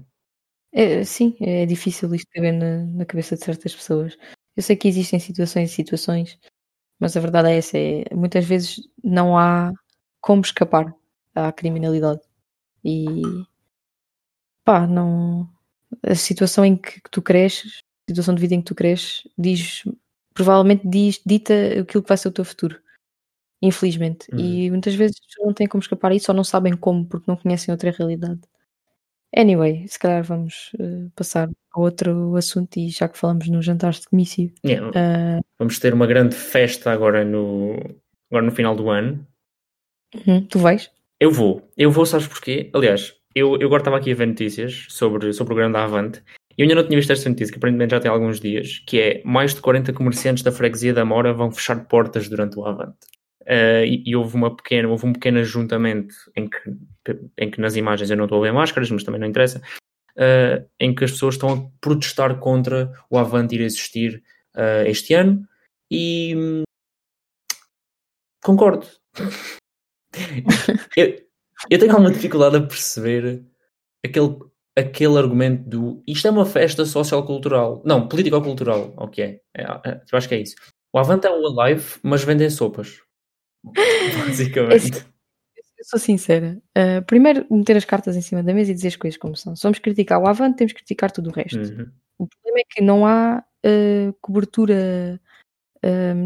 É, sim, é difícil isto caber na, na cabeça de certas pessoas. Eu sei que existem situações e situações, mas a verdade é essa, é, muitas vezes não há como escapar à criminalidade. E pá, não, a situação em que, tu cresces, a situação de vida em que tu cresces, diz, provavelmente diz, dita aquilo que vai ser o teu futuro. Infelizmente. Uhum. E muitas vezes não têm como escapar isso ou não sabem como, porque não conhecem outra realidade. Anyway, se calhar vamos uh, passar a outro assunto e já que falamos nos jantares de comício. Yeah. Uh, vamos ter uma grande festa agora no, agora no final do ano. Uhum. Tu vais? Eu vou. Eu vou, sabes porquê? Aliás, eu, eu agora estava aqui a ver notícias sobre, sobre o grande Avante eu ainda não tinha visto esta notícia, que aparentemente já tem alguns dias, que é mais de 40 comerciantes da freguesia da Mora vão fechar portas durante o Avante. Uh, e, e, houve, uma pequena, houve um pequeno ajuntamento em que, em que nas imagens eu não estou a ver máscaras, mas também não interessa, uh, em que as pessoas estão a protestar contra o Avante ir existir uh, este ano e hum, concordo. eu, eu tenho alguma dificuldade a perceber aquele, aquele argumento do isto é uma festa social-cultural. Não, político-cultural. Ok. É, é, eu acho que é isso. O Avante é o Alive, mas vendem sopas. Basicamente. Eu sou sincera. Uh, primeiro, meter as cartas em cima da mesa e dizer as coisas como são. Se vamos criticar o Avante, temos que criticar tudo o resto. Uhum. O problema é que não há uh, cobertura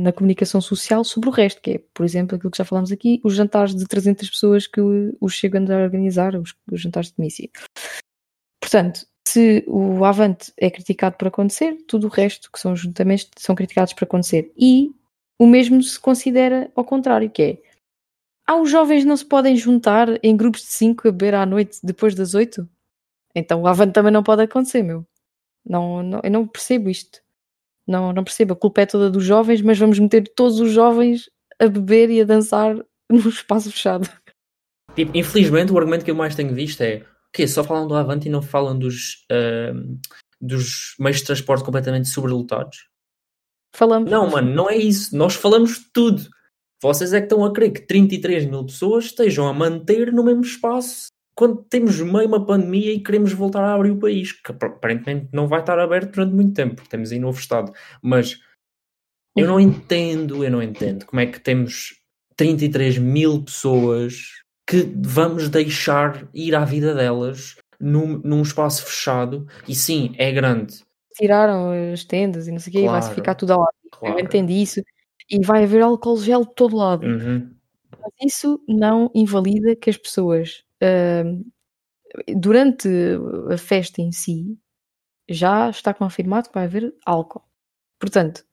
na comunicação social sobre o resto, que é, por exemplo, aquilo que já falámos aqui, os jantares de 300 pessoas que os chegam a organizar, os, os jantares de comício. Portanto, se o Avante é criticado por acontecer, tudo o resto, que são juntamentos, são criticados por acontecer. E o mesmo se considera ao contrário, que é ah, os jovens não se podem juntar em grupos de 5 a beber à noite depois das 8? Então o Avante também não pode acontecer, meu. Não, não, eu não percebo isto. Não, não percebo. A culpa é toda dos jovens, mas vamos meter todos os jovens a beber e a dançar num espaço fechado. Tipo, infelizmente, o argumento que eu mais tenho visto é que só falam do Avante e não falam dos, uh, dos meios de transporte completamente sobrelotados. Falamos. Não, mano, não é isso. Nós falamos de tudo. Vocês é que estão a querer que 33 mil pessoas estejam a manter no mesmo espaço quando temos meio uma pandemia e queremos voltar a abrir o país, que aparentemente não vai estar aberto durante muito tempo, porque temos aí novo Estado. Mas eu não entendo, eu não entendo como é que temos 33 mil pessoas que vamos deixar ir à vida delas num, num espaço fechado e sim, é grande. Tiraram as tendas e não sei o quê, claro, vai ficar tudo ao lado. Claro. Eu entendi isso. E vai haver álcool gel de todo lado. Uhum. Mas isso não invalida que as pessoas, uh, durante a festa em si, já está confirmado que vai haver álcool. Portanto,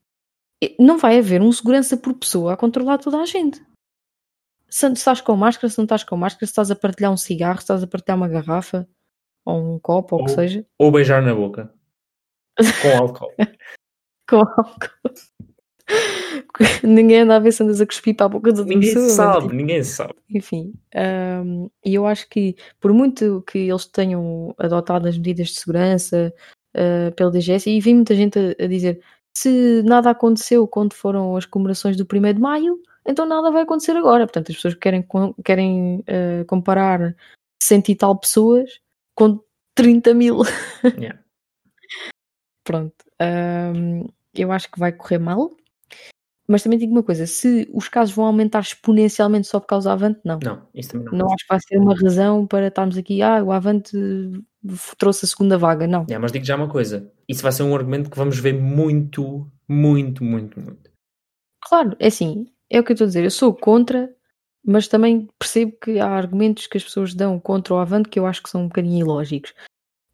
não vai haver um segurança por pessoa a controlar toda a gente. Se estás com máscara, se não estás com máscara, se estás a partilhar um cigarro, se estás a partilhar uma garrafa, ou um copo, ou o que seja. Ou beijar na boca. Com álcool. com álcool. ninguém anda a ver se andas a cuspir para a boca do Ninguém pessoa, sabe, tipo, ninguém sabe. Enfim, um, e eu acho que por muito que eles tenham adotado as medidas de segurança uh, pelo DGS, e vi muita gente a, a, dizer se nada aconteceu quando foram as comemorações do 1 de Maio, então nada vai acontecer agora. Portanto, as pessoas querem, querem uh, comparar cento e tal pessoas com 30 mil. Yeah. Pronto. Um, eu acho que vai correr mal. Mas também digo uma coisa: se os casos vão aumentar exponencialmente só por causa do Avante, não. Não, isso também não. Não acho que vai ser uma razão para estarmos aqui, ah, o Avante trouxe a segunda vaga, não. É, mas digo já uma coisa: isso vai ser um argumento que vamos ver muito, muito, muito, muito. Claro, é assim, é o que eu estou a dizer. Eu sou contra, mas também percebo que há argumentos que as pessoas dão contra o Avante que eu acho que são um bocadinho ilógicos.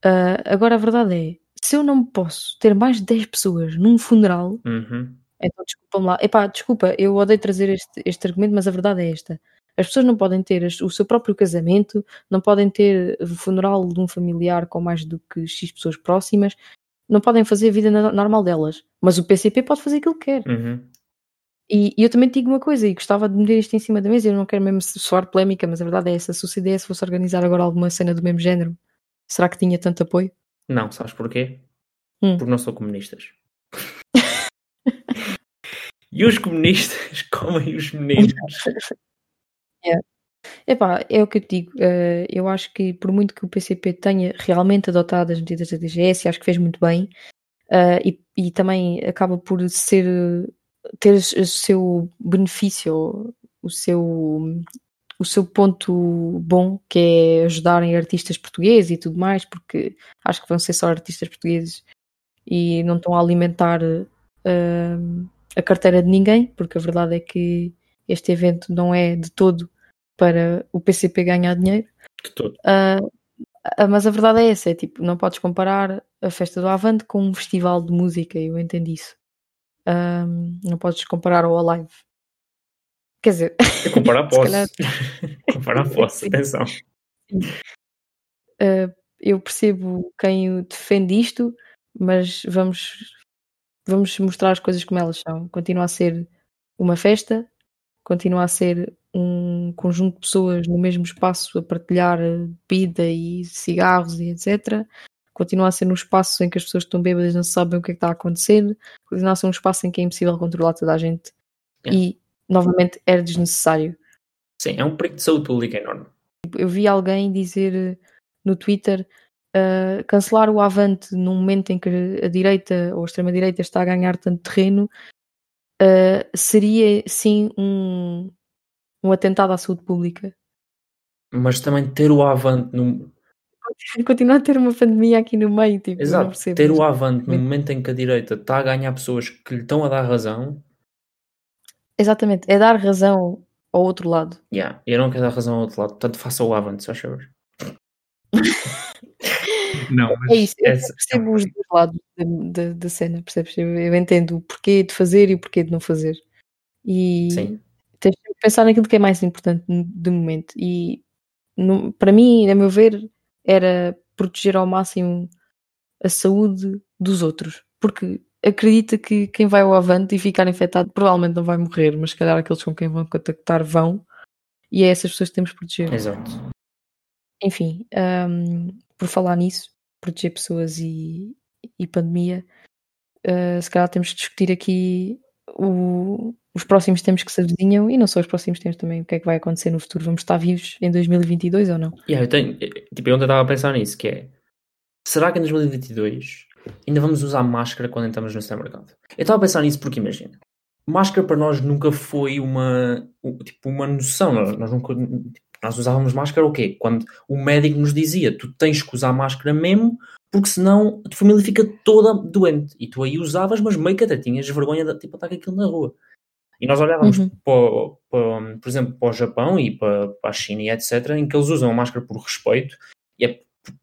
Uh, agora, a verdade é: se eu não posso ter mais de 10 pessoas num funeral. Uhum então desculpa-me lá. Epá, desculpa, eu odeio trazer este, este argumento, mas a verdade é esta. As pessoas não podem ter o seu próprio casamento, não podem ter o funeral de um familiar com mais do que X pessoas próximas, não podem fazer a vida normal delas. Mas o PCP pode fazer aquilo que quer. Uhum. E, e, eu também te digo uma coisa, e gostava de meter isto em cima da mesa, eu não quero mesmo soar polémica, mas a verdade é essa: se o CDS fosse organizar agora alguma cena do mesmo género, será que tinha tanto apoio? Não, sabes porquê? Hum. Porque não são comunistas. E os comunistas comem os meninos. É. Epá, é o que eu te digo. Uh, eu acho que por muito que o PCP tenha realmente adotado as medidas da DGS, acho que fez muito bem. Uh, e, e, também acaba por ser ter o seu benefício, o seu o seu ponto bom, que é ajudarem artistas portugueses e tudo mais, porque acho que vão ser só artistas portugueses e não estão a alimentar uh, a carteira de ninguém, porque a verdade é que este evento não é de todo para o PCP ganhar dinheiro. De todo. Uh, mas a verdade é essa, é tipo, não podes comparar a festa do Avante com um festival de música, eu entendo isso. Um, não podes comparar ao Alive. Quer dizer, comparar posso. calhar... comparar posso, atenção. Uh, eu percebo quem defende isto, mas vamos vamos mostrar as coisas como elas são. Continua a ser uma festa, continua a ser um conjunto de pessoas no mesmo espaço a partilhar bebida e cigarros e etc. Continua a ser um espaço em que as pessoas estão bêbadas e não sabem o que é que está a acontecer. Continua a ser um espaço em que é impossível controlar toda a gente. É. E, novamente, era desnecessário. Sim, é um perigo de saúde pública enorme. Eu vi alguém dizer no Twitter uh, cancelar o Avante num momento em que a direita ou a extrema-direita está a ganhar tanto terreno uh, seria sim um, um atentado à saúde pública. Mas também ter o Avante num. Continuar a ter uma pandemia aqui no meio, tipo, Exato, ter o Avante no momento em que a direita está a ganhar pessoas que lhe estão a dar razão. Exatamente, é dar razão ao outro lado. Yeah, eu não quero dar razão ao outro lado, portanto faça o Avante, se achas. Não, mas é isso, eu percebo os dois lados da, cena, percebes? Eu, eu, entendo o porquê de fazer e o porquê de não fazer. E Sim. tens de pensar naquilo que é mais importante de momento. E no, para mim, a meu ver, era proteger ao máximo a saúde dos outros. Porque acredita que quem vai ao avante e ficar infectado provavelmente não vai morrer, mas se calhar aqueles com quem vão contactar vão. E é essas pessoas que temos que proteger. Exato. Enfim, um, por falar nisso, proteger pessoas e, e pandemia, uh, se calhar temos que discutir aqui o, os próximos tempos que se avizinham e não só os próximos tempos também, o que é que vai acontecer no futuro? Vamos estar vivos em 2022 ou não? Yeah, eu tenho, tipo, eu ontem estava a pensar nisso, que é, será que em 2022 ainda vamos usar máscara quando entramos no supermercado? Eu estava a pensar nisso porque, imagina, máscara para nós nunca foi uma, tipo, uma noção, nós, nós nunca, nós usávamos máscara o quê? Quando o médico nos dizia, tu tens que usar máscara mesmo, porque senão a tua família fica toda doente. E tu aí usavas, mas meio que até tinhas vergonha de tipo, estar com aquilo na rua. E nós olhávamos, uhum. para, para, por exemplo, para o Japão e para, para a China e etc., em que eles usam a máscara por respeito e é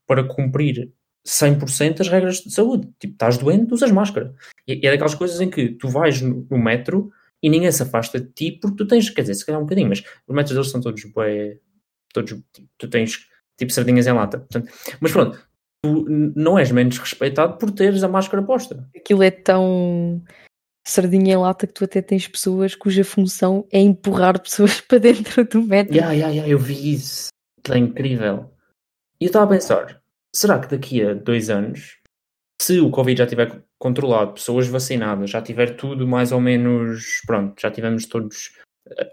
para cumprir 100% as regras de saúde. Tipo, estás doente, usas máscara. E, é daquelas coisas em que tu vais no, no, metro e ninguém se afasta de ti porque tu tens, quer dizer, se calhar um bocadinho, mas os metros deles são todos bué, todos, tu tens tipo sardinhas em lata. Portanto, mas pronto, tu não és menos respeitado por teres a máscara posta. Aquilo é tão sardinha em lata que tu até tens pessoas cuja função é empurrar pessoas para dentro do metro. Yeah, yeah, yeah, eu vi isso. É incrível. E eu estava a pensar, será que daqui a dois anos, se o Covid já estiver controlado, pessoas vacinadas, já tiver tudo mais ou menos, pronto, já tivemos todos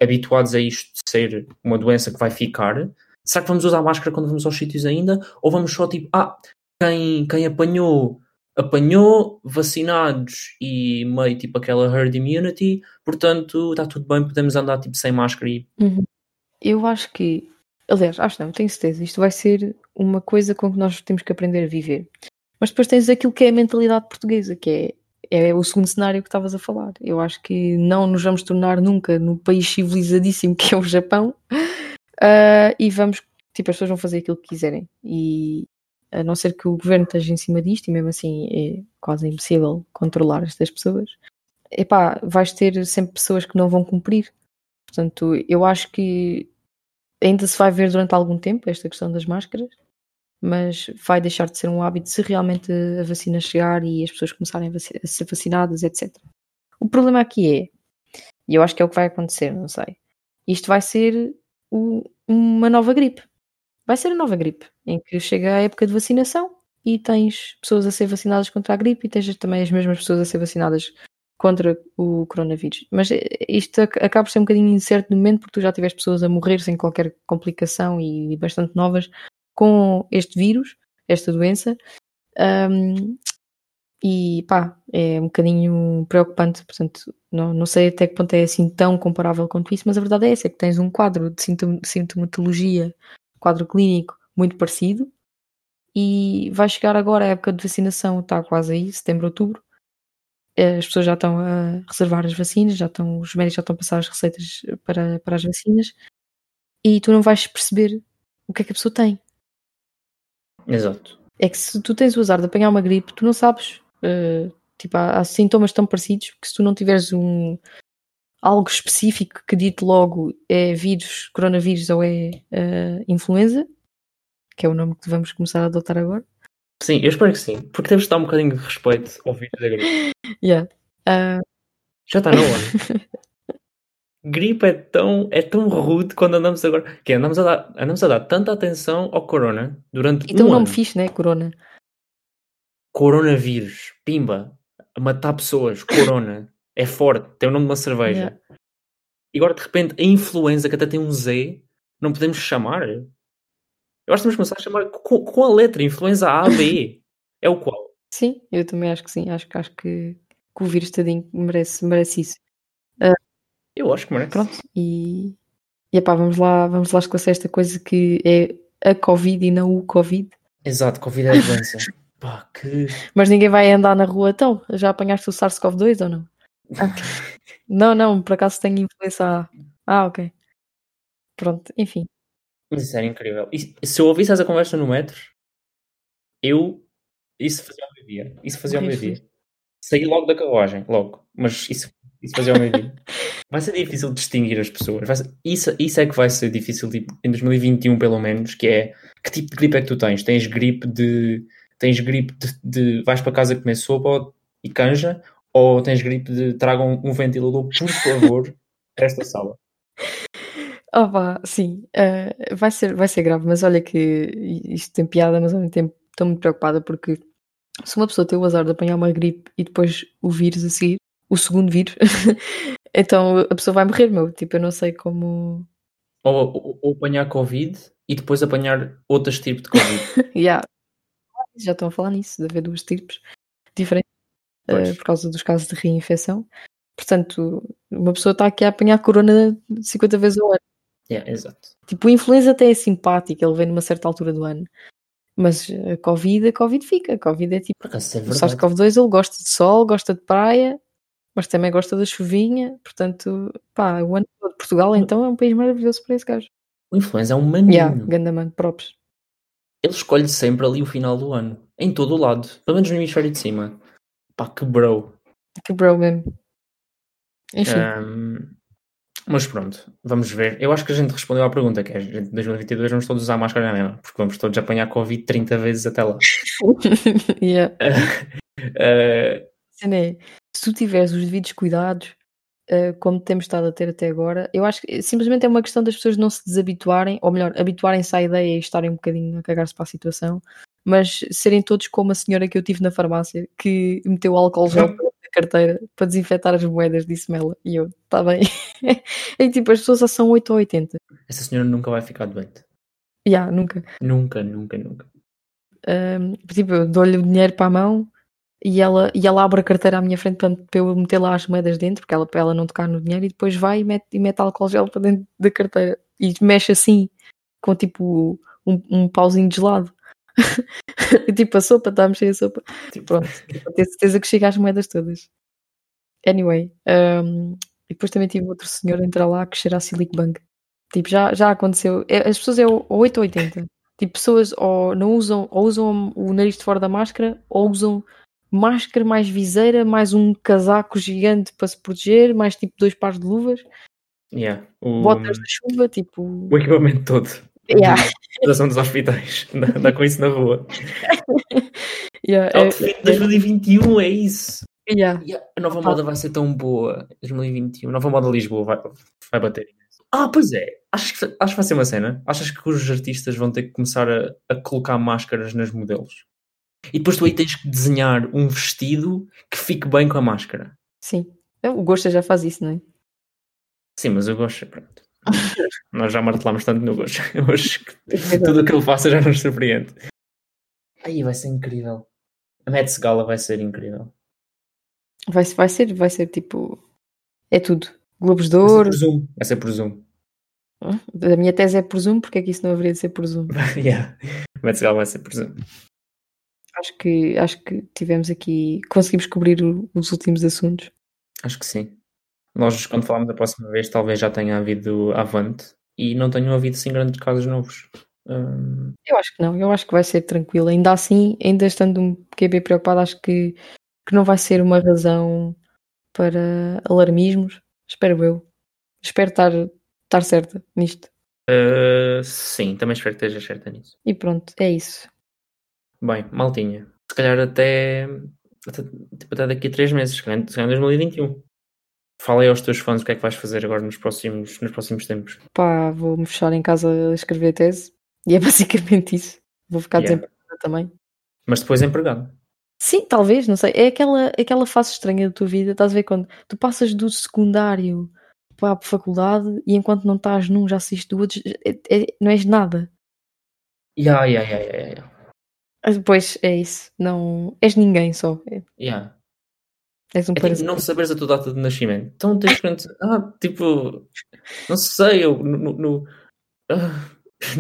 habituados a isto de ser uma doença que vai ficar, será que vamos usar máscara quando vamos aos sítios ainda? Ou vamos só tipo, ah, quem, quem apanhou apanhou vacinados e meio tipo aquela herd immunity, portanto está tudo bem, podemos andar tipo sem máscara e... Uhum. Eu acho que, aliás, acho não, tenho certeza, isto vai ser uma coisa com que nós temos que aprender a viver. Mas depois tens aquilo que é a mentalidade portuguesa, que é, é o segundo cenário que estavas a falar. Eu acho que não nos vamos tornar nunca no país civilizadíssimo que é o Japão uh, e vamos, tipo, as pessoas vão fazer aquilo que quiserem. E, a não ser que o governo esteja em cima disto, e mesmo assim é quase impossível controlar estas pessoas, epá, vais ter sempre pessoas que não vão cumprir. Portanto, eu acho que ainda se vai ver durante algum tempo esta questão das máscaras, mas vai deixar de ser um hábito se realmente a vacina chegar e as pessoas começarem a, ser vacinadas, etc. O problema aqui é, e eu acho que é o que vai acontecer, não sei, isto vai ser o, uma nova gripe vai ser a nova gripe, em que chega a época de vacinação e tens pessoas a ser vacinadas contra a gripe e tens também as mesmas pessoas a ser vacinadas contra o coronavírus. Mas isto acaba por ser um bocadinho incerto no momento porque tu já tiveste pessoas a morrer sem qualquer complicação e bastante novas com este vírus, esta doença. Um, e pá, é um bocadinho preocupante, portanto, não, não sei até que ponto é assim tão comparável quanto isso, mas a verdade é essa, é que tens um quadro de sintomatologia quadro clínico muito parecido. E vai chegar agora a época de vacinação, está quase aí, setembro, outubro. As pessoas já estão a reservar as vacinas, já estão, os médicos já estão a passar as receitas para, para as vacinas e tu não vais perceber o que é que a pessoa tem. Exato. É que se tu tens o azar de apanhar uma gripe, tu não sabes. Uh, tipo, há, há, sintomas tão parecidos que se tu não tiveres um, algo específico que dite logo é vírus, coronavírus ou é uh, influenza, que é o nome que vamos começar a adotar agora. Sim, eu espero que sim, porque temos de dar um bocadinho de respeito ao vírus da gripe. Yeah. Uh... Já está na hora. Gripe é tão, é tão rude quando andamos agora. Que andamos a, dar, andamos a dar tanta atenção ao corona durante então um nome ano. fixe, né? Corona. Coronavírus, pimba, matar pessoas, corona é forte, tem o nome de uma cerveja. Yeah. E agora de repente a influenza, que até tem um Z, não podemos chamar. Eu acho que temos que começar a chamar com, com a letra influenza A, B. é o qual? Sim, eu também acho que sim. Acho, acho que, que o vírus tadinho merece, merece isso. Eu acho que merece. Pronto, e, e epá, vamos lá, vamos lá esclarecer esta coisa que é a Covid e não o Covid. Exato, Covid é a doença. Pá, que... Mas ninguém vai andar na rua então? Já apanhaste o SARS-CoV-2 ou não? Não, não, por acaso tenho influência. Ah, ok. Pronto, enfim. Mas isso era incrível. E se eu ouvisse essa conversa no metro, eu. Isso fazia ao meio-dia. Isso fazia ao meio-dia. Saí logo da carruagem, logo. Mas isso, isso ao meio-dia. vai ser difícil distinguir as pessoas. Ser, isso, isso é que vai ser difícil, tipo, em 2021 pelo menos, que é que tipo de gripe é que tu tens? Tens gripe de. Tens gripe de. de vais para casa comer sopa e canja, ou tens gripe de tragam um ventilador, por favor, esta sala. Opa, sim, uh, vai, ser, vai ser grave, mas olha que isto tem piada, mas ao mesmo tempo estou muito preocupada porque se uma pessoa tem o azar de apanhar uma gripe e depois o vírus a seguir, o segundo vírus, então a pessoa vai morrer, meu. Tipo, eu não sei como. Ou, ou, ou apanhar Covid e depois apanhar outros tipos de Covid. yeah. Já estão a falar nisso, de haver duas tipos diferentes uh, por causa dos casos de reinfecção. Portanto, uma pessoa está aqui a apanhar corona 50 vezes ao ano. Yeah, exato. Tipo, o influenza até é simpático, ele vem numa certa altura do ano. Mas a Covid, a Covid fica. A Covid é tipo. É O verdade. SARS-CoV-2 ele gosta de sol, gosta de praia, mas também gosta da chuvinha. Portanto, pá, o ano todo. Portugal então é um país maravilhoso para esse gajo. O influenza é um maninho. Yeah, Gandaman, props. Ele escolhe sempre ali o final do ano. Em todo o lado. Pelo menos no hemisfério de cima. Pá, que bro. Quebrou mesmo. Enfim, Ahm, mas pronto, vamos ver. Eu acho que a gente respondeu à pergunta, que é em 2022 vamos todos usar máscara na mesma, porque vamos todos apanhar Covid 30 vezes até lá. yeah. Ah, cena é, se tu tiveres os devidos cuidados, eh, como temos estado a ter até agora, eu acho que simplesmente é uma questão das pessoas não se desabituarem, ou melhor, habituarem-se à ideia e estarem um bocadinho a cagar-se para a situação, mas serem todos como a senhora que eu tive na farmácia, que meteu álcool gel na carteira para desinfetar as moedas, disse-me ela. E eu, está bem. e tipo, as pessoas só são 8 ou 80. essa senhora nunca vai ficar doente. Já, nunca. Nunca, nunca, nunca. Ahm, tipo, eu dou-lhe o dinheiro para a mão e ela, e ela abre a carteira à minha frente para, para eu meter lá as moedas dentro, porque ela, para ela não tocar no dinheiro, e depois vai e mete, e mete álcool gel para dentro da carteira e mexe assim, com tipo um, um pauzinho de gelado. E, tipo, a sopa, está a mexer a sopa. Tipo, Pronto, ter certeza que chega às moedas todas. Anyway, ahm, e depois também tive outro senhor a entrar lá que cheira a Silic Bang. Tipo, já, já aconteceu. É, As pessoas é o o 8 ou 80. Tipo, pessoas ou não usam, ou usam o nariz de fora da máscara, ou usam máscara, mais viseira, mais um casaco gigante para se proteger, mais tipo dois pares de luvas, yeah, o, botas de chuva, tipo. o equipamento todo. Yeah. Situação dos hospitais. Dá, com isso na rua. Yeah, é- Outfit de 2021, é isso. yeah. Yeah, a nova moda vai ser tão boa. 2021. A nova moda Lisboa vai, vai bater. Ah, pois é. Acho que, acho que vai ser uma cena. Achas que os artistas vão ter que começar a, a colocar máscaras nas modelos? E depois tu aí tens que desenhar um vestido que fique bem com a máscara. Sim. O Gosta já faz isso, não é? Sim, mas eu gosto. Pronto. Nós já martelamos tanto no gosto. Eu acho que tudo o que ele faça já nos surpreende. Aí vai ser incrível. A Met Gala vai ser incrível. Vai, vai ser, vai ser tipo. É tudo. Globos de Vai ser Ouro. por Zoom. Vai ser por Zoom. A minha tese é por Zoom, porque é que isso não haveria de ser por Zoom? yeah. A Met Gala vai ser por Zoom. Acho que, acho que tivemos aqui. Conseguimos cobrir o- os últimos assuntos. Acho que sim. Nós, quando falarmos da próxima vez, talvez já tenha havido Avante e não tenham havido assim grandes casos novos. Hum, Eu acho que não, eu acho que vai ser tranquilo. Ainda assim, ainda estando um bem preocupado, acho que, que não vai ser uma razão para alarmismos. Espero eu. Espero estar, estar certa nisto. uh, sim, também espero que esteja certa nisso. E pronto, é isso. Bem, maltinha. Se calhar até, até, tipo, até daqui a três meses, se calhar, se calhar em 2021. Fala aí aos teus fãs o que é que vais fazer agora nos próximos, nos próximos tempos. Pá, vou-me fechar em casa a escrever tese. E é basicamente isso. Vou ficar Yeah. desempregada também. Mas depois empregado. Sim, talvez, não sei. É aquela, aquela fase estranha da tua vida. Estás a ver quando tu passas do secundário para a faculdade e enquanto não estás num já assistes do outro, é- é- não és nada. Yeah, yeah, yeah, yeah, yeah. Ah, Pois é isso. Não és ninguém só. É- yeah. És um É tipo, não saberes a tua data de nascimento. Então tens que. Ah, tipo. Não sei, eu. No, no- ah,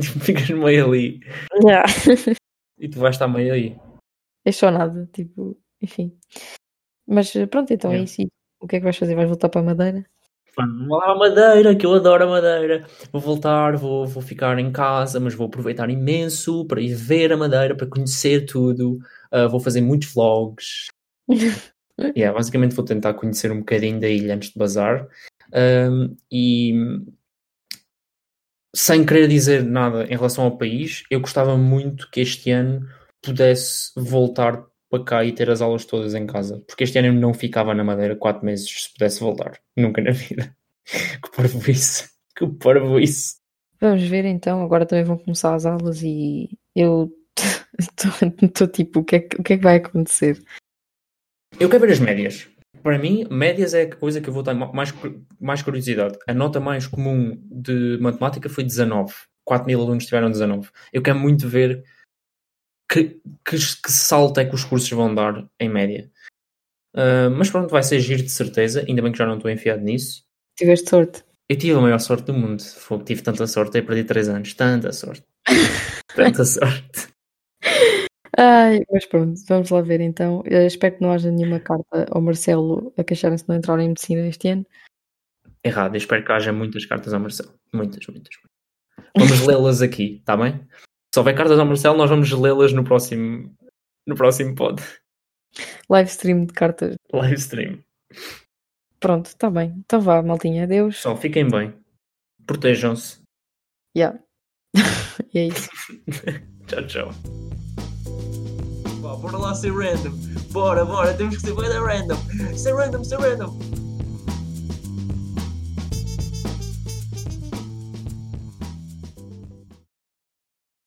tipo, ficas meio ali. Yeah. E tu vais estar meio aí. És só nada. Tipo, enfim. Mas pronto, então é Yeah. isso. E O que é que vais fazer? Vais voltar para a Madeira? Mano, Vou lá à Madeira, que eu adoro a Madeira. Vou voltar, vou, vou ficar em casa, mas vou aproveitar imenso para ir ver a Madeira, para conhecer tudo. Ah, vou fazer muitos vlogs. Yeah, basicamente vou tentar conhecer um bocadinho da ilha antes de bazar. Ahm, e sem querer dizer nada em relação ao país, eu gostava muito que este ano pudesse voltar para cá e ter as aulas todas em casa. Porque este ano não ficava na Madeira quatro meses se pudesse voltar. Nunca na vida. Que parvo isso. Que parvo isso. Vamos ver então. Agora também vão começar as aulas e eu estou tipo, o que, é que, o que é que vai acontecer? Eu quero ver as médias. para mim, médias é a coisa que eu vou ter mais, mais curiosidade. A nota mais comum de matemática foi 19. 4 mil alunos tiveram 19. Eu quero muito ver que, que, que salto é que os cursos vão dar em média. Uh, mas pronto, vai ser giro de certeza. Ainda bem que já não estou enfiado nisso. Tiveste sorte. Eu tive a maior sorte do mundo. Foi, tive tanta sorte, eu perdi 3 anos. Tanta sorte. tanta sorte. Ai, mas pronto, vamos lá ver então. Eu espero que não haja nenhuma carta ao Marcelo a queixarem-se de não entrar em medicina este ano. Errado, eu espero que haja muitas cartas ao Marcelo. Muitas, muitas. Vamos lê-las aqui, está bem? Se houver cartas ao Marcelo, nós vamos lê-las no próximo, no próximo pod. Live stream de cartas. Live stream. Pronto, está bem. Então vá, maltinha. Adeus. Só fiquem bem. Protejam-se. Yeah. e é isso. tchau, tchau. Bora lá ser random. Bora, bora. Temos que ser bem random. Ser random, ser random.